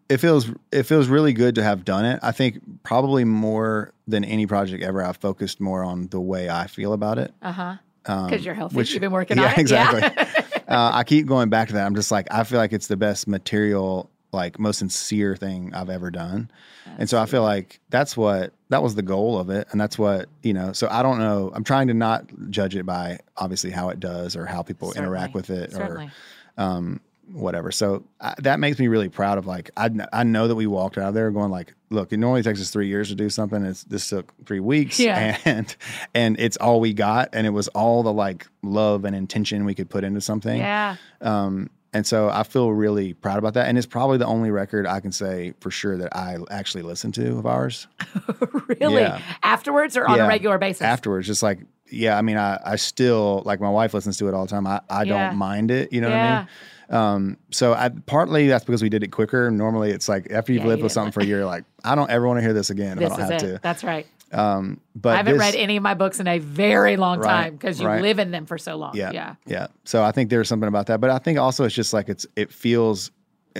it feels it feels really good to have done it. I think probably more than any project ever, I've focused more on the way I feel about it. Uh huh. Um, Because you're healthy. which- You've been working yeah, on it. <laughs> exactly. Yeah. <laughs> uh, I keep going back to that. I'm just like I feel like it's the best material, like most sincere thing I've ever done, and so I feel like that's what that was the goal of it, and that's what you know. So I don't know. I'm trying to not judge it by obviously how it does or how people interact with it Certainly. or um, whatever. So I, that makes me really proud of like I, I know that we walked out of there going like, look, it normally takes us three years to do something. It's this took three weeks, Yeah. <laughs> and and it's all we got, and it was all the like love and intention we could put into something. Yeah. Um, and so I feel really proud about that, and it's probably the only record I can say for sure that I actually listened to of ours <laughs> really? Yeah. Afterwards or on a regular basis? afterwards. Just like yeah, I mean, I I still like my wife listens to it all the time. I I Yeah. don't mind it. You know what I mean? Um, so I partly that's because we did it quicker. Normally it's like after you've Yeah, lived you with something for a year, like, I don't ever want to hear this again This if I is don't it. have That's right. Um, but I haven't this- read any of my books in a very long Right, time because you right. live in them for so long. yeah, Yeah. yeah. So I think there's something about that, but I think also it's just like it's it feels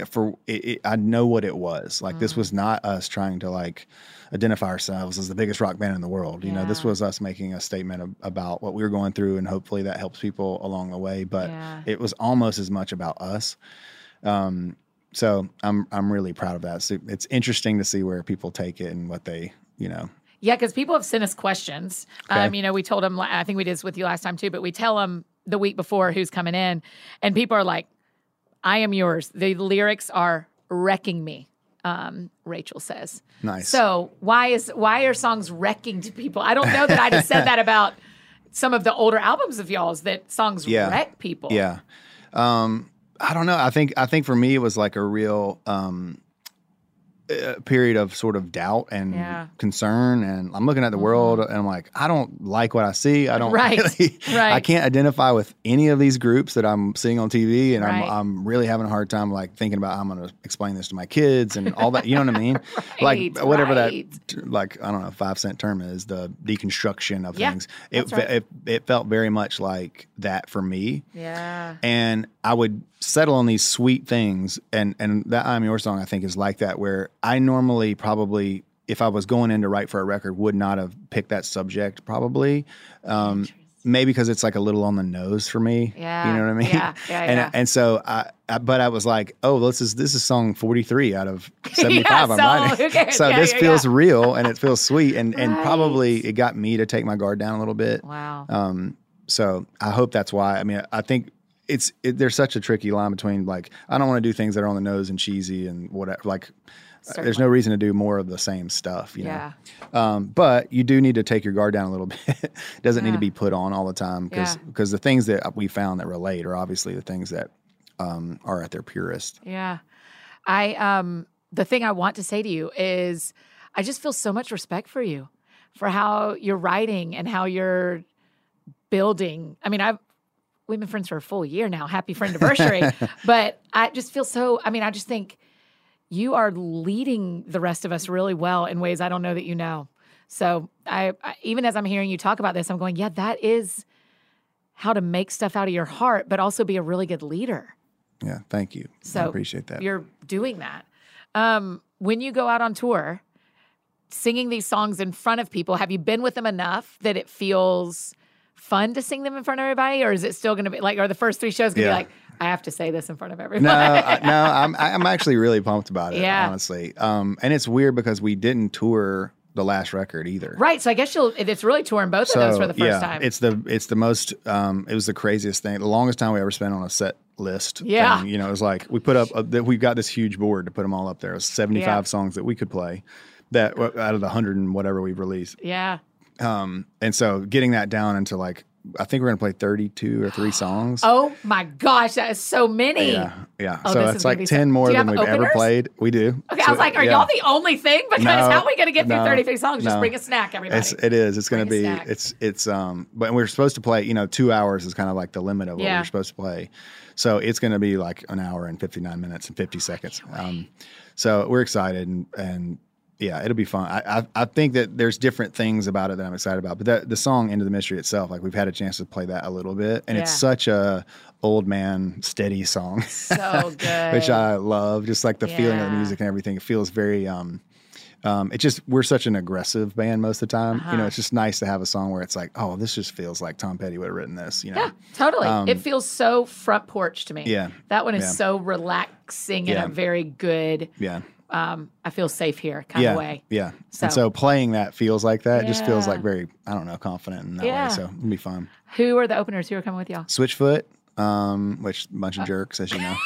for it, it, I know what it was. Like Mm. this was not us trying to like identify ourselves as the biggest rock band in the world. You know, this was us making a statement of, about what we were going through, and hopefully that helps people along the way. But Yeah. it was almost as much about us. Um, so I'm I'm really proud of that. So it's interesting to see where people take it and what they you know. Yeah, because people have sent us questions. Um, you know, we told them, I think we did this with you last time too, but we tell them the week before who's coming in, and people are like, I am yours. The lyrics are wrecking me, um, Rachel says. Nice. So why is why are songs wrecking to people? I don't know that I just said that <laughs> about some of the older albums of y'all's that songs Yeah. wreck people. Yeah. Um, I don't know. I think I think for me it was like a real um, uh, period of sort of doubt and Yeah. Mm-hmm. concern, and I'm looking at the world and I'm like, I don't like what I see. I don't <laughs> Right. really, Right. I can't identify with any of these groups that I'm seeing on TV, and Right. I'm I'm really having a hard time like thinking about how I'm going to explain this to my kids and all that. You know what I mean? <laughs> Right, like whatever right. that like I don't know five cent term is the deconstruction of Yeah, things. It, it it felt very much like that for me Yeah. and I would settle on these sweet things, and and that I'm Your song I think is like that, where I normally probably if I was going in to write for a record would not have picked that subject probably. Um, maybe because it's like a little on the nose for me. Yeah, you know what I mean. yeah, yeah, <laughs> and yeah. and so I, I, but I was like, oh, this is this is song 43 out of <laughs> 75 I'm writing. <laughs> So Yeah, this yeah, feels yeah. real and it feels sweet, and and probably it got me to take my guard down a little bit. Wow. Um, so I hope that's why. I mean, I think it's it, there's such a tricky line between like I don't want to do things that are on the nose and cheesy and whatever. Like, there's no reason to do more of the same stuff. You yeah. know. Um, but you do need to take your guard down a little <laughs> bit. it doesn't need to be put on all the time because Yeah. because the things that we found that relate are obviously the things that um, are at their purest. Yeah. I um the thing I want to say to you is I just feel so much respect for you for how you're writing and how you're building. I mean, I've we've been friends for a full year now. Happy friend anniversary. <laughs> but I just feel so I mean, I just think you are leading the rest of us really well in ways I don't know that you know. So I, I even as I'm hearing you talk about this, I'm going, yeah, that is how to make stuff out of your heart, but also be a really good leader. Yeah, thank you. I So appreciate that. You're doing that. Um, when you go out on tour, singing these songs in front of people? Have you been with them enough that it feels fun to sing them in front of everybody, or is it still going to be like? Are the first three shows going to Yeah. be like? I have to say this in front of everybody. No, I, no, I'm I'm actually really pumped about it. Yeah. honestly. Um, and it's weird because we didn't tour the last record either. right. So I guess you'll. It's really touring both of those for the first yeah, time. It's the it's the most um it was the craziest thing. The longest time we ever spent on a set list. Yeah. thing. You know, it was like we put up that we've got this huge board to put them all up there. It was 75 Yeah. songs that we could play that out of the 100 and whatever we've released. yeah. Um and so getting that down into like I think we're going to play 32 or 3 <gasps> songs. Oh my gosh, that is so many. Yeah, yeah. Oh, so it's like be so- 10 more than we've ever played. We do. Okay, I was like, are yeah. y'all the only thing? Because No, how are we going to get through no, 33 songs? Just no. bring a snack, everybody. It's, it is. It's going to Bring be. It's it's um. But we're supposed to play. You know, two hours is kind of like the limit of what Yeah. we're supposed to play. So it's going to be like an hour and fifty nine minutes and fifty seconds. Um, so we're excited and and yeah, it'll be fun. I, I I think that there's different things about it that I'm excited about. But that the song "Into the Mystery" itself, like we've had a chance to play that a little bit, and it's such a old man steady song. so good. <laughs> which I love. Just like the feeling of the music and everything. It feels very. Um, um, it just we're such an aggressive band most of the time. You know, Uh-huh. it's just nice to have a song where it's like, oh, this just feels like Tom Petty would have written this. You know, Yeah, totally. Um, it feels so front porch to me. Yeah. That one is Yeah. so relaxing in Yeah. a very good, yeah, um, I feel safe here kind yeah, of way. yeah. So- and so playing that feels like that. It just feels like very, I don't know, confident in that Yeah. way. So it'll be fun. Who are the openers who are coming with y'all? Switchfoot, um, which bunch of Uh. jerks, as you know.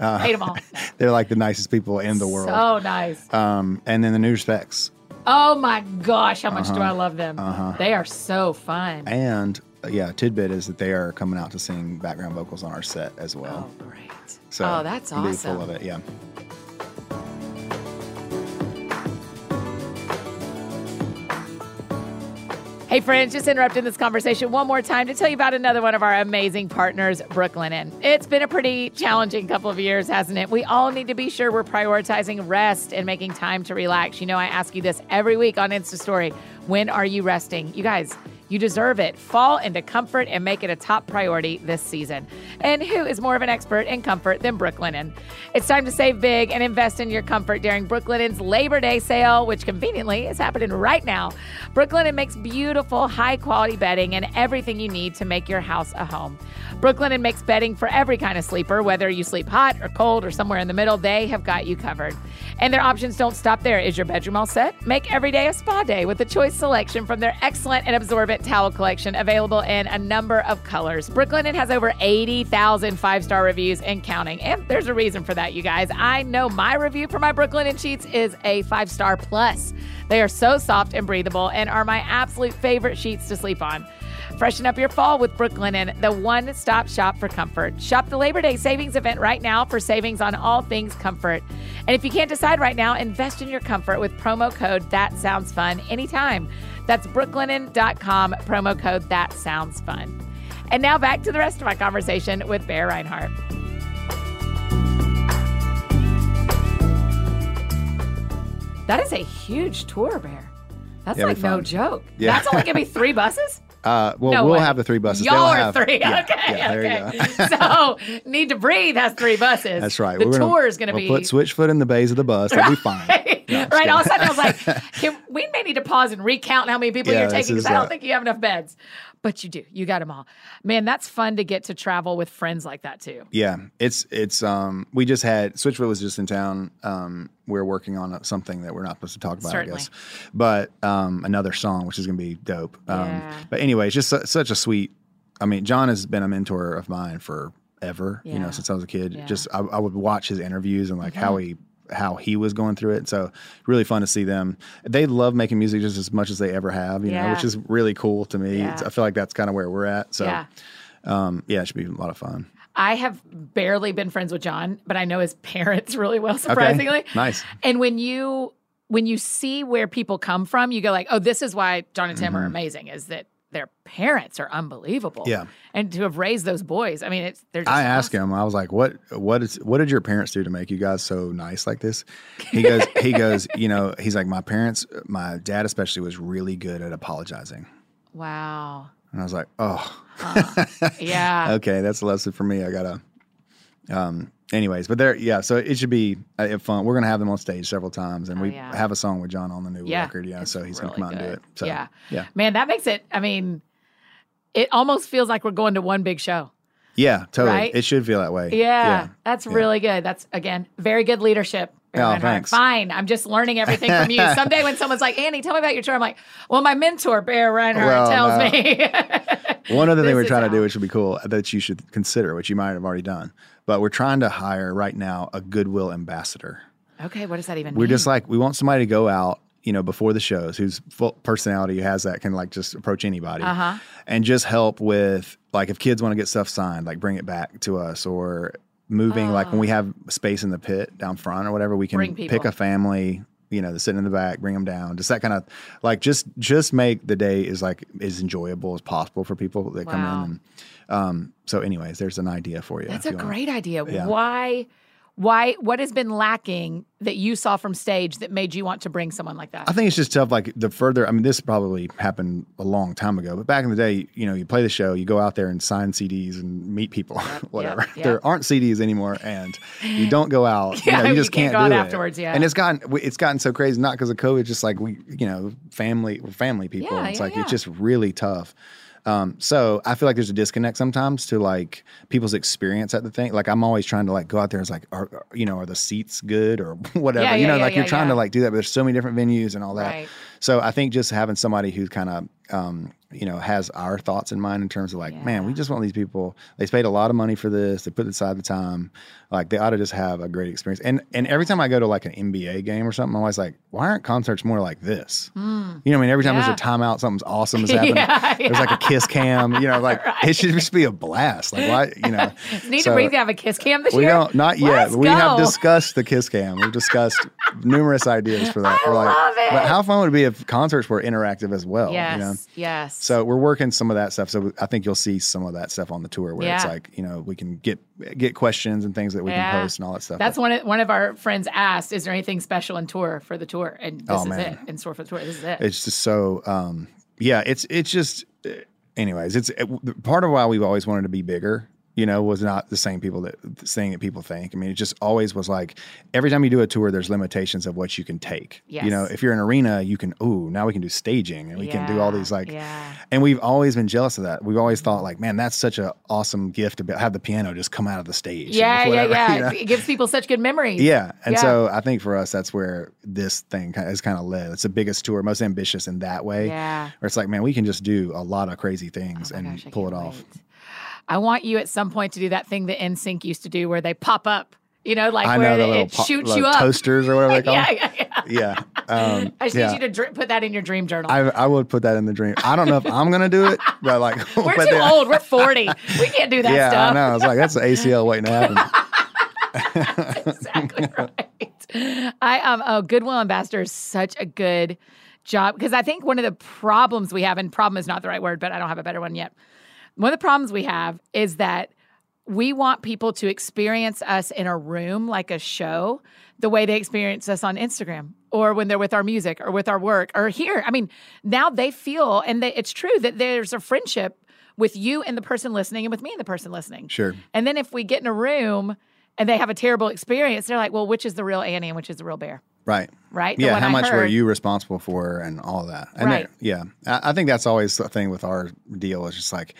<laughs> Hate them all. <laughs> They're like the nicest people in the world. So nice. Um, and then the New Respects. Oh my gosh, how much do Uh-huh. I love them? They are so fun. And uh, yeah, tidbit is that they are coming out to sing background vocals on our set as well. oh, great. So oh, that's we'll be awesome. full of it. Yeah. Hey, friends, just interrupting this conversation one more time to tell you about another one of our amazing partners, Brooklinen. It's been a pretty challenging couple of years, hasn't it? We all need to be sure we're prioritizing rest and making time to relax. You know, I ask you this every week on Insta Story when are you resting? You guys, you deserve it. Fall into comfort and make it a top priority this season. And who is more of an expert in comfort than Brooklinen? It's time to save big and invest in your comfort during Brooklinen's Labor Day sale, which conveniently is happening right now. Brooklinen makes beautiful, high quality bedding and everything you need to make your house a home. Brooklinen makes bedding for every kind of sleeper, whether you sleep hot or cold or somewhere in the middle, they have got you covered. And their options don't stop there. Is your bedroom all set? Make every day a spa day with a choice selection from their excellent and absorbent towel collection available in a number of colors. Brooklyn Brooklinen has over 80,000 five star reviews and counting. And there's a reason for that, you guys. I know my review for my Brooklinen sheets is a five star plus. They are so soft and breathable and are my absolute favorite sheets to sleep on. Freshen up your fall with Brooklinen, the one stop shop for comfort. Shop the Labor Day savings event right now for savings on all things comfort. And if you can't decide right now, invest in your comfort with promo code That Sounds Fun anytime. That's brooklinen.com, promo code That Sounds Fun. And now back to the rest of my conversation with Bear Rinehart. That is a huge tour, Bear. That's Yeah, like no joke. Yeah. That's only gonna be <laughs> three buses. Uh, well, No we'll way. have the three buses. Y'all They'll are have- three. yeah, <laughs> okay, yeah, there you okay. go. <laughs> so, Need to Breathe has three buses. That's right. The We're tour is going to we'll be put Switchfoot in the bays of the bus. It'll be fine. <laughs> right. No, right. All of a sudden, I was like, Can, we may need to pause and recount how many people Yeah, you're taking because I don't uh, think you have enough beds. But you do. You got them all. Man, that's fun to get to travel with friends like that too. Yeah, it's it's um we just had Switchfoot was just in town. Um, we're working on something that we're not supposed to talk about, Certainly. I guess. But um, another song which is gonna be dope. Um, Yeah. but anyway, it's just su- such a sweet. I mean, Jon has been a mentor of mine forever. You Yeah. know, since I was a kid. Yeah. Mm-hmm. Just I, I would watch his interviews and like how he how he was going through it. So really fun to see them. They love making music just as much as they ever have. You know, which is really cool to me. Yeah. I feel like that's kind of where we're at. So. Yeah. Um, yeah, it should be a lot of fun. I have barely been friends with Jon, but I know his <laughs> parents really well, surprisingly. Nice. And when you when you see where people come from, you go like, "Oh, this is why Jon and Tim are amazing." Is that their parents are unbelievable? Yeah. and to have raised those boys, I mean, it's they're. Just I asked awesome. him. I was like, "What? What is? What did your parents do to make you guys so nice like this?" He goes. <laughs> he goes. You know, he's like, my parents, my dad especially, was really good at apologizing. Wow. And I was like, "Oh, Yeah. <laughs> okay, that's a lesson for me. I gotta, Um, anyways, but there, yeah. So it should be uh, fun. We're gonna have them on stage several times, and Oh, we yeah. have a song with Jon on the new Yeah, record. Yeah, so he's really gonna come out and do it. So yeah. yeah, Man, that makes it, I mean, it almost feels like we're going to one big show. yeah, totally. Right? It should feel that way. Yeah, that's yeah. really good. That's again very good leadership. Oh, thanks. Fine. I'm just learning everything from you. <laughs> Someday when someone's like, Annie, tell me about your tour, I'm like, well, my mentor, Bear Rinehart, Well, tells no. me. <laughs> One other thing we're trying to do, which would be cool, that you should consider, which you might have already done, but we're trying to hire right now a goodwill ambassador. okay, what does that even We're mean? just like we want somebody to go out, you know, before the shows, whose full personality has that can like just approach anybody, Uh-huh. and just help with like if kids want to get stuff signed, like bring it back to us or moving. Like when we have space in the pit down front or whatever, we can Oh. Pick a family. You know, to sit in the back, bring them down, just that kind of like just just make the day as like as enjoyable as possible for people that come in. And um, so, anyways, there's an idea for you. That's a you great idea. Yeah. Why? Why? What has been lacking that you saw from stage that made you want to bring someone like that? I think it's just tough. Like the further, I mean, this probably happened a long time ago, but back in the day, you know, you play the show, you go out there and sign CDs and meet people, <laughs> whatever. yep. There aren't CDs anymore, and you don't go out. <laughs> Yeah, you, know, you you just can't can't, go do out it. afterwards, yeah. and it's gotten it's gotten so crazy, not because of COVID, just like we, you know, family, we're family people. Yeah, it's yeah, like yeah. it's just really tough. Um, so I feel like there's a disconnect sometimes to like people's experience at the thing. Like I'm always trying to like go out there and it's like, are are- you know, are the seats good or <laughs> whatever? Yeah, you know, yeah, like you're yeah, trying yeah. to like do that, but there's so many different venues and all that. Right. So I think just having somebody who kind of, um, you know, has our thoughts in mind in terms of like, man, we just want these people. They paid a lot of money for this. They put aside the time. Like they ought to just have a great experience. And and every time I go to like an NBA game or something, I'm always like, why aren't concerts more like this? You know, I mean, every time. Yeah. there's a timeout, something's awesome is <laughs> happening. Yeah, There's like a kiss cam. You know, like it should <laughs> just be a blast. Like why, you know? <laughs> Need so- to bring have a kiss cam this we year? don't not yet. Let's we have discussed the kiss cam. We've discussed numerous ideas for that. I We're like, love it. But how fun would it be if concerts were interactive as well? Yes. You know? Yes. So we're working some of that stuff. So I think you'll see some of that stuff on the tour where it's like, you know, we can get get questions and things that we Yeah. can post and all that stuff. That's one of one of our friends asked, "Is there anything special in tour for the tour?" And this Oh, is man. it. In store for the tour, this is it. it's just so um yeah it's it's just uh, anyways it's it, part of why we've always wanted to be bigger you know was not the same people that thing that people think i mean it just always was like every time you do a tour there's limitations of what you can take you know if you're an arena you can ooh now we can do staging and we can do all these like yeah. and we've always been jealous of that we've always thought like man that's such an awesome gift to have the piano just come out of the stage you know, yeah, yeah, <laughs> yeah. you know? It gives people such good memories. Yeah. And Yeah. so I think for us, that's where this thing is kind of led. It's the biggest tour, most ambitious in that way. Yeah. Where it's like, man, we can just do a lot of crazy things Oh and gosh, pull it off. wait. I want you at some point to do that thing that NSYNC used to do where they pop up. You know, like I where know it, it po- shoots you up. toasters or whatever they <laughs> call yeah, them. yeah, yeah. Yeah. Um, <laughs> I just yeah. need you to dr- put that in your dream journal. I, I would put that in the dream. I don't know if I'm going to do it, but like, <laughs> We're but too old. We're 40. We can't do that Yeah, stuff. I know. I was like, that's the ACL waiting to happen. exactly right. I um oh Goodwill Ambassador is such a good job because I think one of the problems we have, and problem is not the right word, but I don't have a better one yet. One of the problems we have is that we want people to experience us in a room like a show the way they experience us on Instagram or when they're with our music or with our work or here. I mean, now they feel, and they, it's true that there's a friendship with you and the person listening and with me and the person listening. Sure. And then if we get in a room and they have a terrible experience, they're like, well, which is the real Annie and which is the real Bear? Right. Right? Yeah. How I much were you responsible for and all of that? And Right. yeah. I, I think that's always the thing with our deal is just like,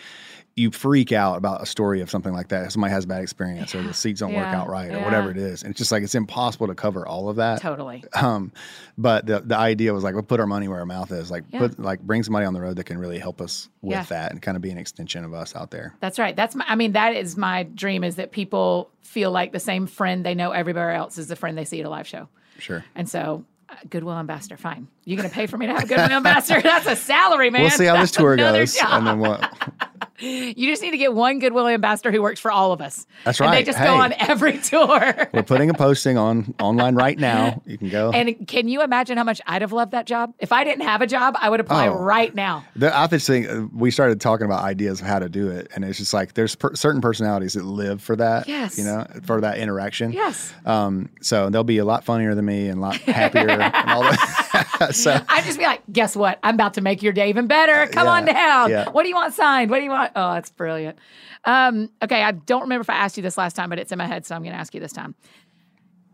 you freak out about a story of something like that. Somebody has a bad experience or the seats don't work out right or whatever it is. And it's just like, it's impossible to cover all of that. Totally. Um, but the the idea was like, we'll put our money where our mouth is. Like, Yeah. put like bring somebody on the road that can really help us with Yeah. that and kind of be an extension of us out there. That's right. That's my, I mean, that is my dream is that people feel like the same friend they know everywhere else is the friend they see at a live show. Sure. And so, uh, Goodwill Ambassador, fine. You're going to pay for me to have a Goodwill Ambassador? <laughs> That's a salary, man. We'll see how this tour goes, job. and then what? <laughs> You just need to get one Goodwill Ambassador who works for all of us. That's And they just Hey. go on every tour. We're putting a posting on online right now. You can go. And can you imagine how much I'd have loved that job? If I didn't have a job, I would apply Oh. right now. The, I just think uh, we started talking about ideas of how to do it, and it's just like there's per- certain personalities that live for that. Yes. You know, for that interaction. Yes. Um. So they'll be a lot funnier than me and a lot happier <laughs> and all that. <laughs> so <laughs> I'd just be like, guess what? I'm about to make your day even better. Come on down. yeah. What do you want signed? What do you want? Oh, that's brilliant. Um, okay, I don't remember if I asked you this last time, but it's in my head, so I'm going to ask you this time.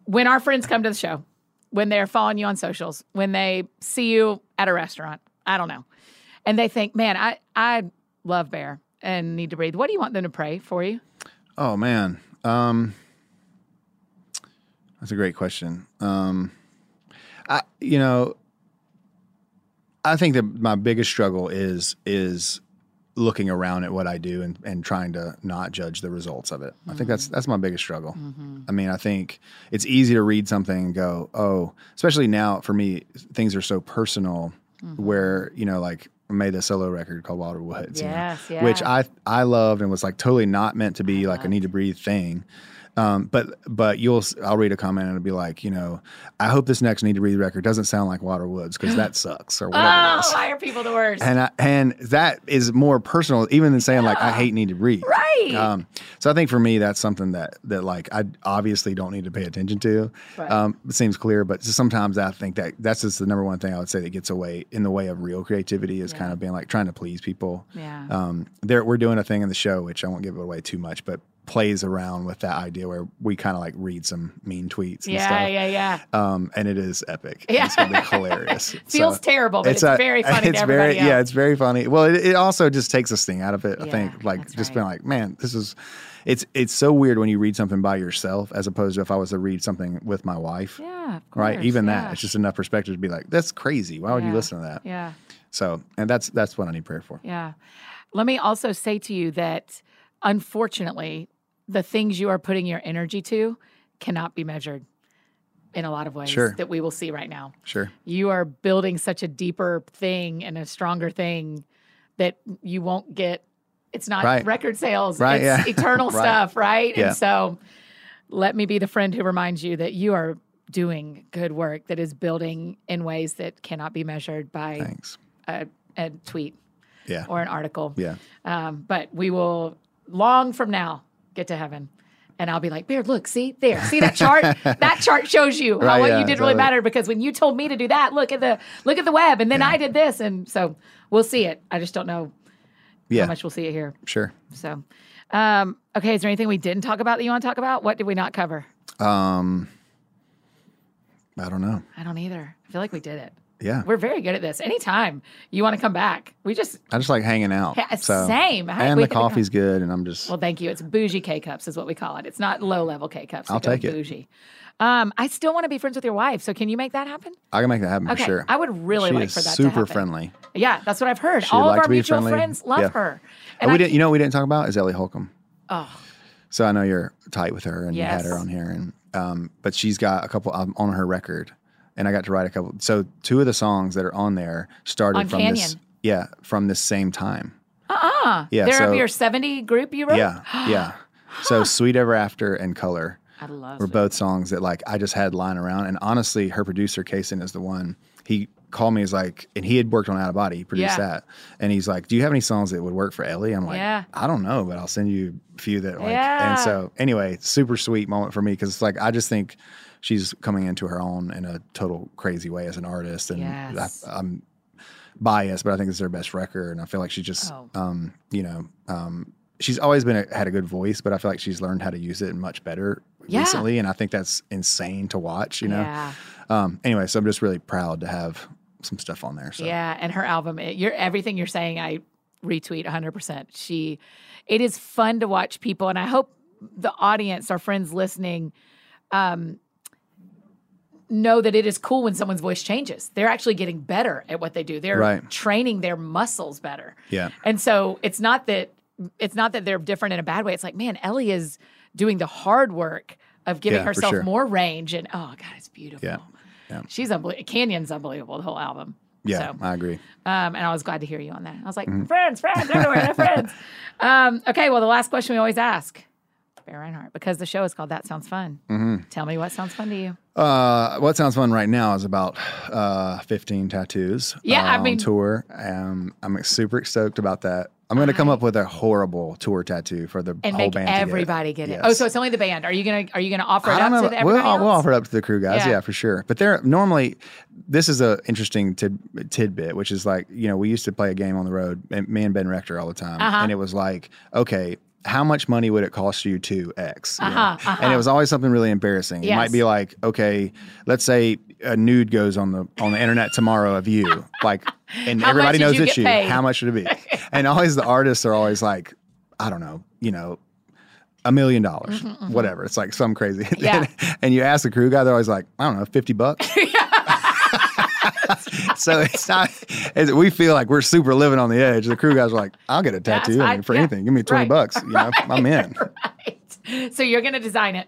When our friends come to the show, when they're following you on socials, when they see you at a restaurant, I don't know, and they think, man, I I love Bear and need to breathe. What do you want them to pray for you? Oh man, um, that's a great question. Um, I, you know, I think that my biggest struggle is is looking around at what I do and, and trying to not judge the results of it. I think that's that's my biggest struggle. Mm-hmm. I mean, I think it's easy to read something and go, oh, especially now for me, things are so personal. Mm-hmm. Where you know, like I made a solo record called Wilder Woods, you know, Yes, which. I I loved and was like totally not meant to be like a uh-huh. need to breathe thing. Um, but but you'll I'll read a comment and it'll be like, you know, I hope this next need to breathe record doesn't sound like Wilder Woods because that <gasps> sucks or whatever Oh, why are people the worst? And I, and that is more personal even than saying like I hate need to breathe. Right. Um, so I think for me that's something that that like I obviously don't need to pay attention to. Right. Um, it seems clear, but sometimes I think that that's just the number one thing I would say that gets away in the way of real creativity is kind of being like trying to please people. Yeah. Um, there we're doing a thing in the show which I won't give it away too much, but plays around with that idea where we kind of like read some mean tweets and yeah, stuff. yeah, yeah. Um, and it is epic. Yeah. It's gonna be hilarious. <laughs> Feels So- terrible, but it's, a- very <laughs> funny it's very, else. Yeah, it's very funny. Well, it, it also just takes this thing out of it. I think, like, just right. being like, man, this is. It's it's so weird when you read something by yourself as opposed to if I was to read something with my wife. Yeah, of Right. Even yeah. that, it's just enough perspective to be like, that's crazy. Why would you listen to that? Yeah, So, and that's that's what I need prayer for. yeah. Let me also say to you that unfortunately, the things you are putting your energy to cannot be measured in a lot of ways Sure. that we will see right now. Sure. You are building such a deeper thing and a stronger thing that you won't get. It's not Right. record sales. Right, It's yeah. <laughs> eternal Right. stuff, right? Yeah. And so let me be the friend who reminds you that you are doing good work that is building in ways that cannot be measured by Thanks. a, a tweet Yeah. or an article. yeah. Um, but we will long from now get to heaven. And I'll be like, Bear, look, see there, see that chart? <laughs> that chart shows you how Right, what yeah, you did really totally. mattered because when you told me to do that, look at the look at the web, and then I did this, and so we'll see it. I just don't know Yeah. how much we'll see it here. Sure. So, um, okay, is there anything we didn't talk about that you want to talk about? What did we not cover? Um, I don't know. I don't either. I feel like we did it. Yeah. We're very good at this. Anytime you want to come back, we just I just like hanging out. Yeah, so. same. I- And the coffee's good, and I'm just. Well, thank you. It's bougie K cups, is what we call it. It's not low level K cups. I'll take it. Bougie. Um, I still want to be friends with your wife. So can you make that happen? I can make that happen Okay, for sure. I would really she like for that to super friendly. Yeah, that's what I've heard. She'd All like of our mutual friendly. friends love Yeah. her. And we I didn't. You know what we didn't talk about is Ellie Holcomb. Oh, So I know you're tight with her, and you had her on here, and um, but she's got a couple um, on her record, and I got to write a couple. So two of the songs that are on there started On from this. Yeah, from this same time. uh-uh. Yeah, They're so- of your 70 group you wrote? Yeah, <gasps> yeah. So "Sweet Ever After" and "Color" I love were both songs that like I just had lying around. And honestly, her producer Kaysen is the one. He called me. He's like, and he had worked on Out of Body. He produced Yeah. that, and he's like, "Do you have any songs that would work for Ellie?" I'm like, Yeah. "I don't know, but I'll send you a few that like." Yeah. And so anyway, super sweet moment for me because it's like I just think she's coming into her own in a total crazy way as an artist, and Yes. I, I'm biased, but I think it's her best record, and I feel like she just, Oh. um, you know, um, she's always been a, had a good voice, but I feel like she's learned how to use it much better Yeah. recently, and I think that's insane to watch. You know. Yeah. Um, anyway, so I'm just really proud to have some stuff on there. So Yeah, and her album, it, you're everything you're saying. I retweet 100. percent She, it is fun to watch people, and I hope the audience, our friends listening, um, know that it is cool when someone's voice changes. They're actually getting better at what they do. They're Right. training their muscles better. yeah, And so it's not that it's not that they're different in a bad way. It's like, man, Ellie is doing the hard work of giving Yeah, herself sure. more range, and oh god, it's beautiful. Yeah, yeah. She's unbelievable. Canyon's unbelievable. The whole album. yeah, So, I agree. um, and I was glad to hear you on that. I was like, Mm-hmm. friends, friends, everywhere, they're friends. <laughs> Um, okay, well, the last question we always ask, Bear Rinehart, because the show is called That Sounds Fun. Mm-hmm. Tell me what sounds fun to you. Uh, what sounds fun right now is about uh, 15 tattoos. Yeah, uh, I mean- on tour. Um, I'm super stoked about that. I'm going to come up with a horrible tour tattoo for the and whole band. to get. everybody get, it. Yes. Oh, so it's only the band. Are you gonna Are you gonna offer it up know. to everybody We'll, we'll offer it up to the crew guys, Yeah. yeah. for sure. But they're normally this is a interesting tid, tidbit, which is like you know we used to play a game on the road, and me and Ben Rector all the time, Uh-huh. and it was like okay. How much money would it cost you to X? you? Uh-huh, uh-huh. And it was always something really embarrassing. It might be like, okay, let's say a nude goes on the on the internet tomorrow of you, like, <laughs> and How everybody knows it's you. paid? How much should it be? <laughs> and always the artists are always like, I don't know, you know, a million dollars, whatever. It's like some crazy. <laughs> Mm-hmm, Yeah. and you ask the crew guy, they're always like, I don't know, 50 bucks. <laughs> so it's not, it's, we feel like we're super living on the edge. The crew guys are like, I'll get a tattoo I mean, for Yeah. anything. Give me 20 Right. bucks. You know, <laughs> I'm in. right. So you're gonna design it.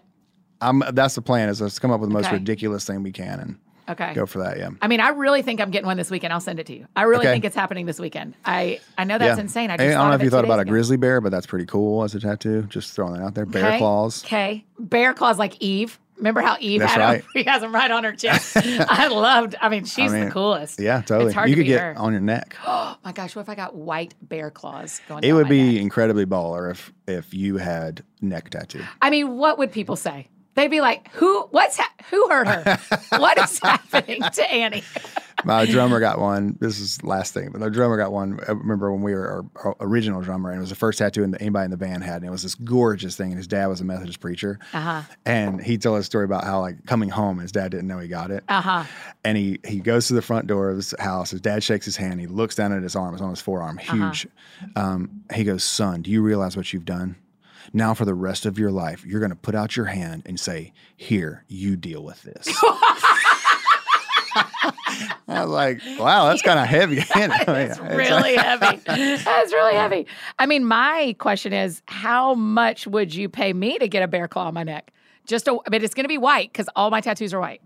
I'm, that's the plan is let's come up with the most Okay. ridiculous thing we can and Okay. go for that. Yeah. I mean, I really think I'm getting one this weekend. I'll send it to you. I really Okay. think it's happening this weekend. I I know that's yeah. insane. I I, don't know if you thought about a grizzly bear, but that's pretty cool as a tattoo. Just throwing that out there. Bear Okay. claws. Okay. Bear claws like Eve. Remember how Eve That's had right. him? <laughs> He has them right on her chest. <laughs> I loved. I mean, she's mean, the coolest. Yeah, totally. It's hard you to could get her. on your neck. <gasps> Oh my gosh! What if I got white bear claws going? It would be neck? incredibly baller if if you had neck tattoo. I mean, what would people say? They'd be like, "Who? What's ha- who hurt her? <laughs> what is happening to Annie?" My drummer got one. This is last thing, but the drummer got one. I remember when we were our, our original drummer, and it was the first tattoo that anybody in the band had, and it was this gorgeous thing. And his dad was a Methodist preacher, Uh-huh. and he told a story about how like coming home, his dad didn't know he got it, Uh huh. and he he goes to the front door of his house. His dad shakes his hand. He looks down at his arm. It's on his forearm, Uh-huh. huge. Um, he goes, "Son, do you realize what you've done?" Now, for the rest of your life, you're going to put out your hand and say, Here, you deal with this. <laughs> I was like, Wow, that's kind of heavy. <laughs> <laughs> It's really heavy. <laughs> That's really heavy. I mean, my question is, how much would you pay me to get a bear claw on my neck? Just a, but it's going to be white because all my tattoos are white.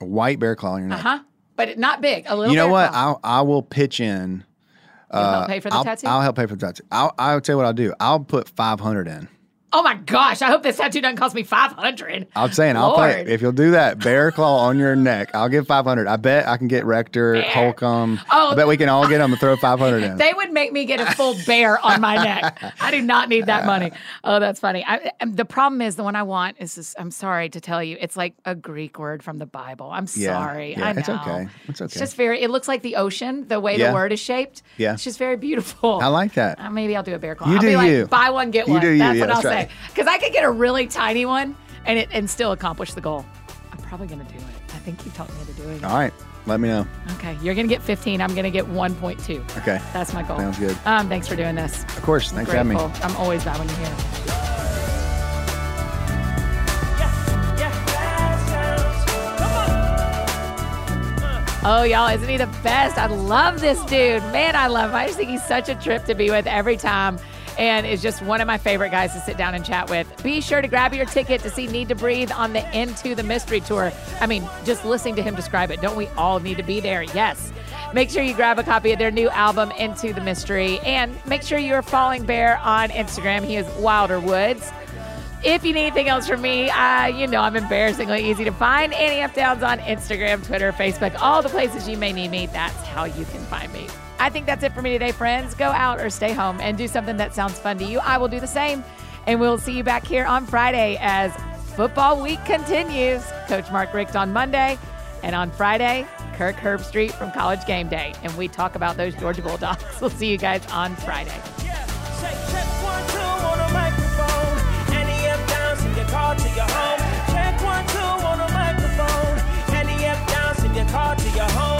a white bear claw on your neck. Uh huh. But not big. A little. You know what? claw. I'll, I will pitch in. You'll help pay for the I'll, tattoo. I'll help pay for the tattoo. I'll, I'll tell you what I'll do. I'll put 500 in. Oh my gosh! I hope this tattoo doesn't cost me five hundred. I'm saying I'll pay if you'll do that bear claw on your neck. I'll give 500. I bet I can get Rector, Holcomb. Oh. I bet we can all get them and throw 500 in. They would make me get a full bear on my neck. I do not need that money. Oh, that's funny. I, um, the problem is the one I want is this. I'm sorry to tell you, it's like a Greek word from the Bible. I'm Yeah, sorry. yeah, I know. it's okay. It's okay. It's just very. It looks like the ocean. The way the word is shaped. Yeah. It's just very beautiful. I like that. Uh, maybe I'll do a bear claw. You I'll do be like, you. buy one get one. You do you. That's Yeah, what I'll say. Right. Because I could get a really tiny one and it and still accomplish the goal. I'm probably gonna do it. I think you taught me to do it. All right. Let me know. Okay, you're gonna get 15. I'm gonna get 1.2. Okay. That's my goal. Sounds good. Um, thanks for doing this. Of course. Thanks for having me. I'm always glad when you're here. Oh, y'all, isn't he the best? I love this dude. Man, I love him. I just think he's such a trip to be with every time and is just one of my favorite guys to sit down and chat with. Be sure to grab your ticket to see Need to Breathe on the Into the Mystery Tour. I mean, just listening to him describe it, don't we all need to be there? Yes. Make sure you grab a copy of their new album, Into the Mystery, and make sure you're following Bear on Instagram. He is Wilder Woods. If you need anything else from me, uh, you know I'm embarrassingly easy to find. Annie F. Downs on Instagram, Twitter, Facebook, all the places you may need me. That's how you can find me. I think that's it for me today, friends. Go out or stay home and do something that sounds fun to you. I will do the same. And we'll see you back here on Friday as football week continues. Coach Mark Richt on Monday. And on Friday, Kirk Herbstreit from College Game Day. And we talk about those Georgia Bulldogs. <laughs> We'll see you guys on Friday. To your home.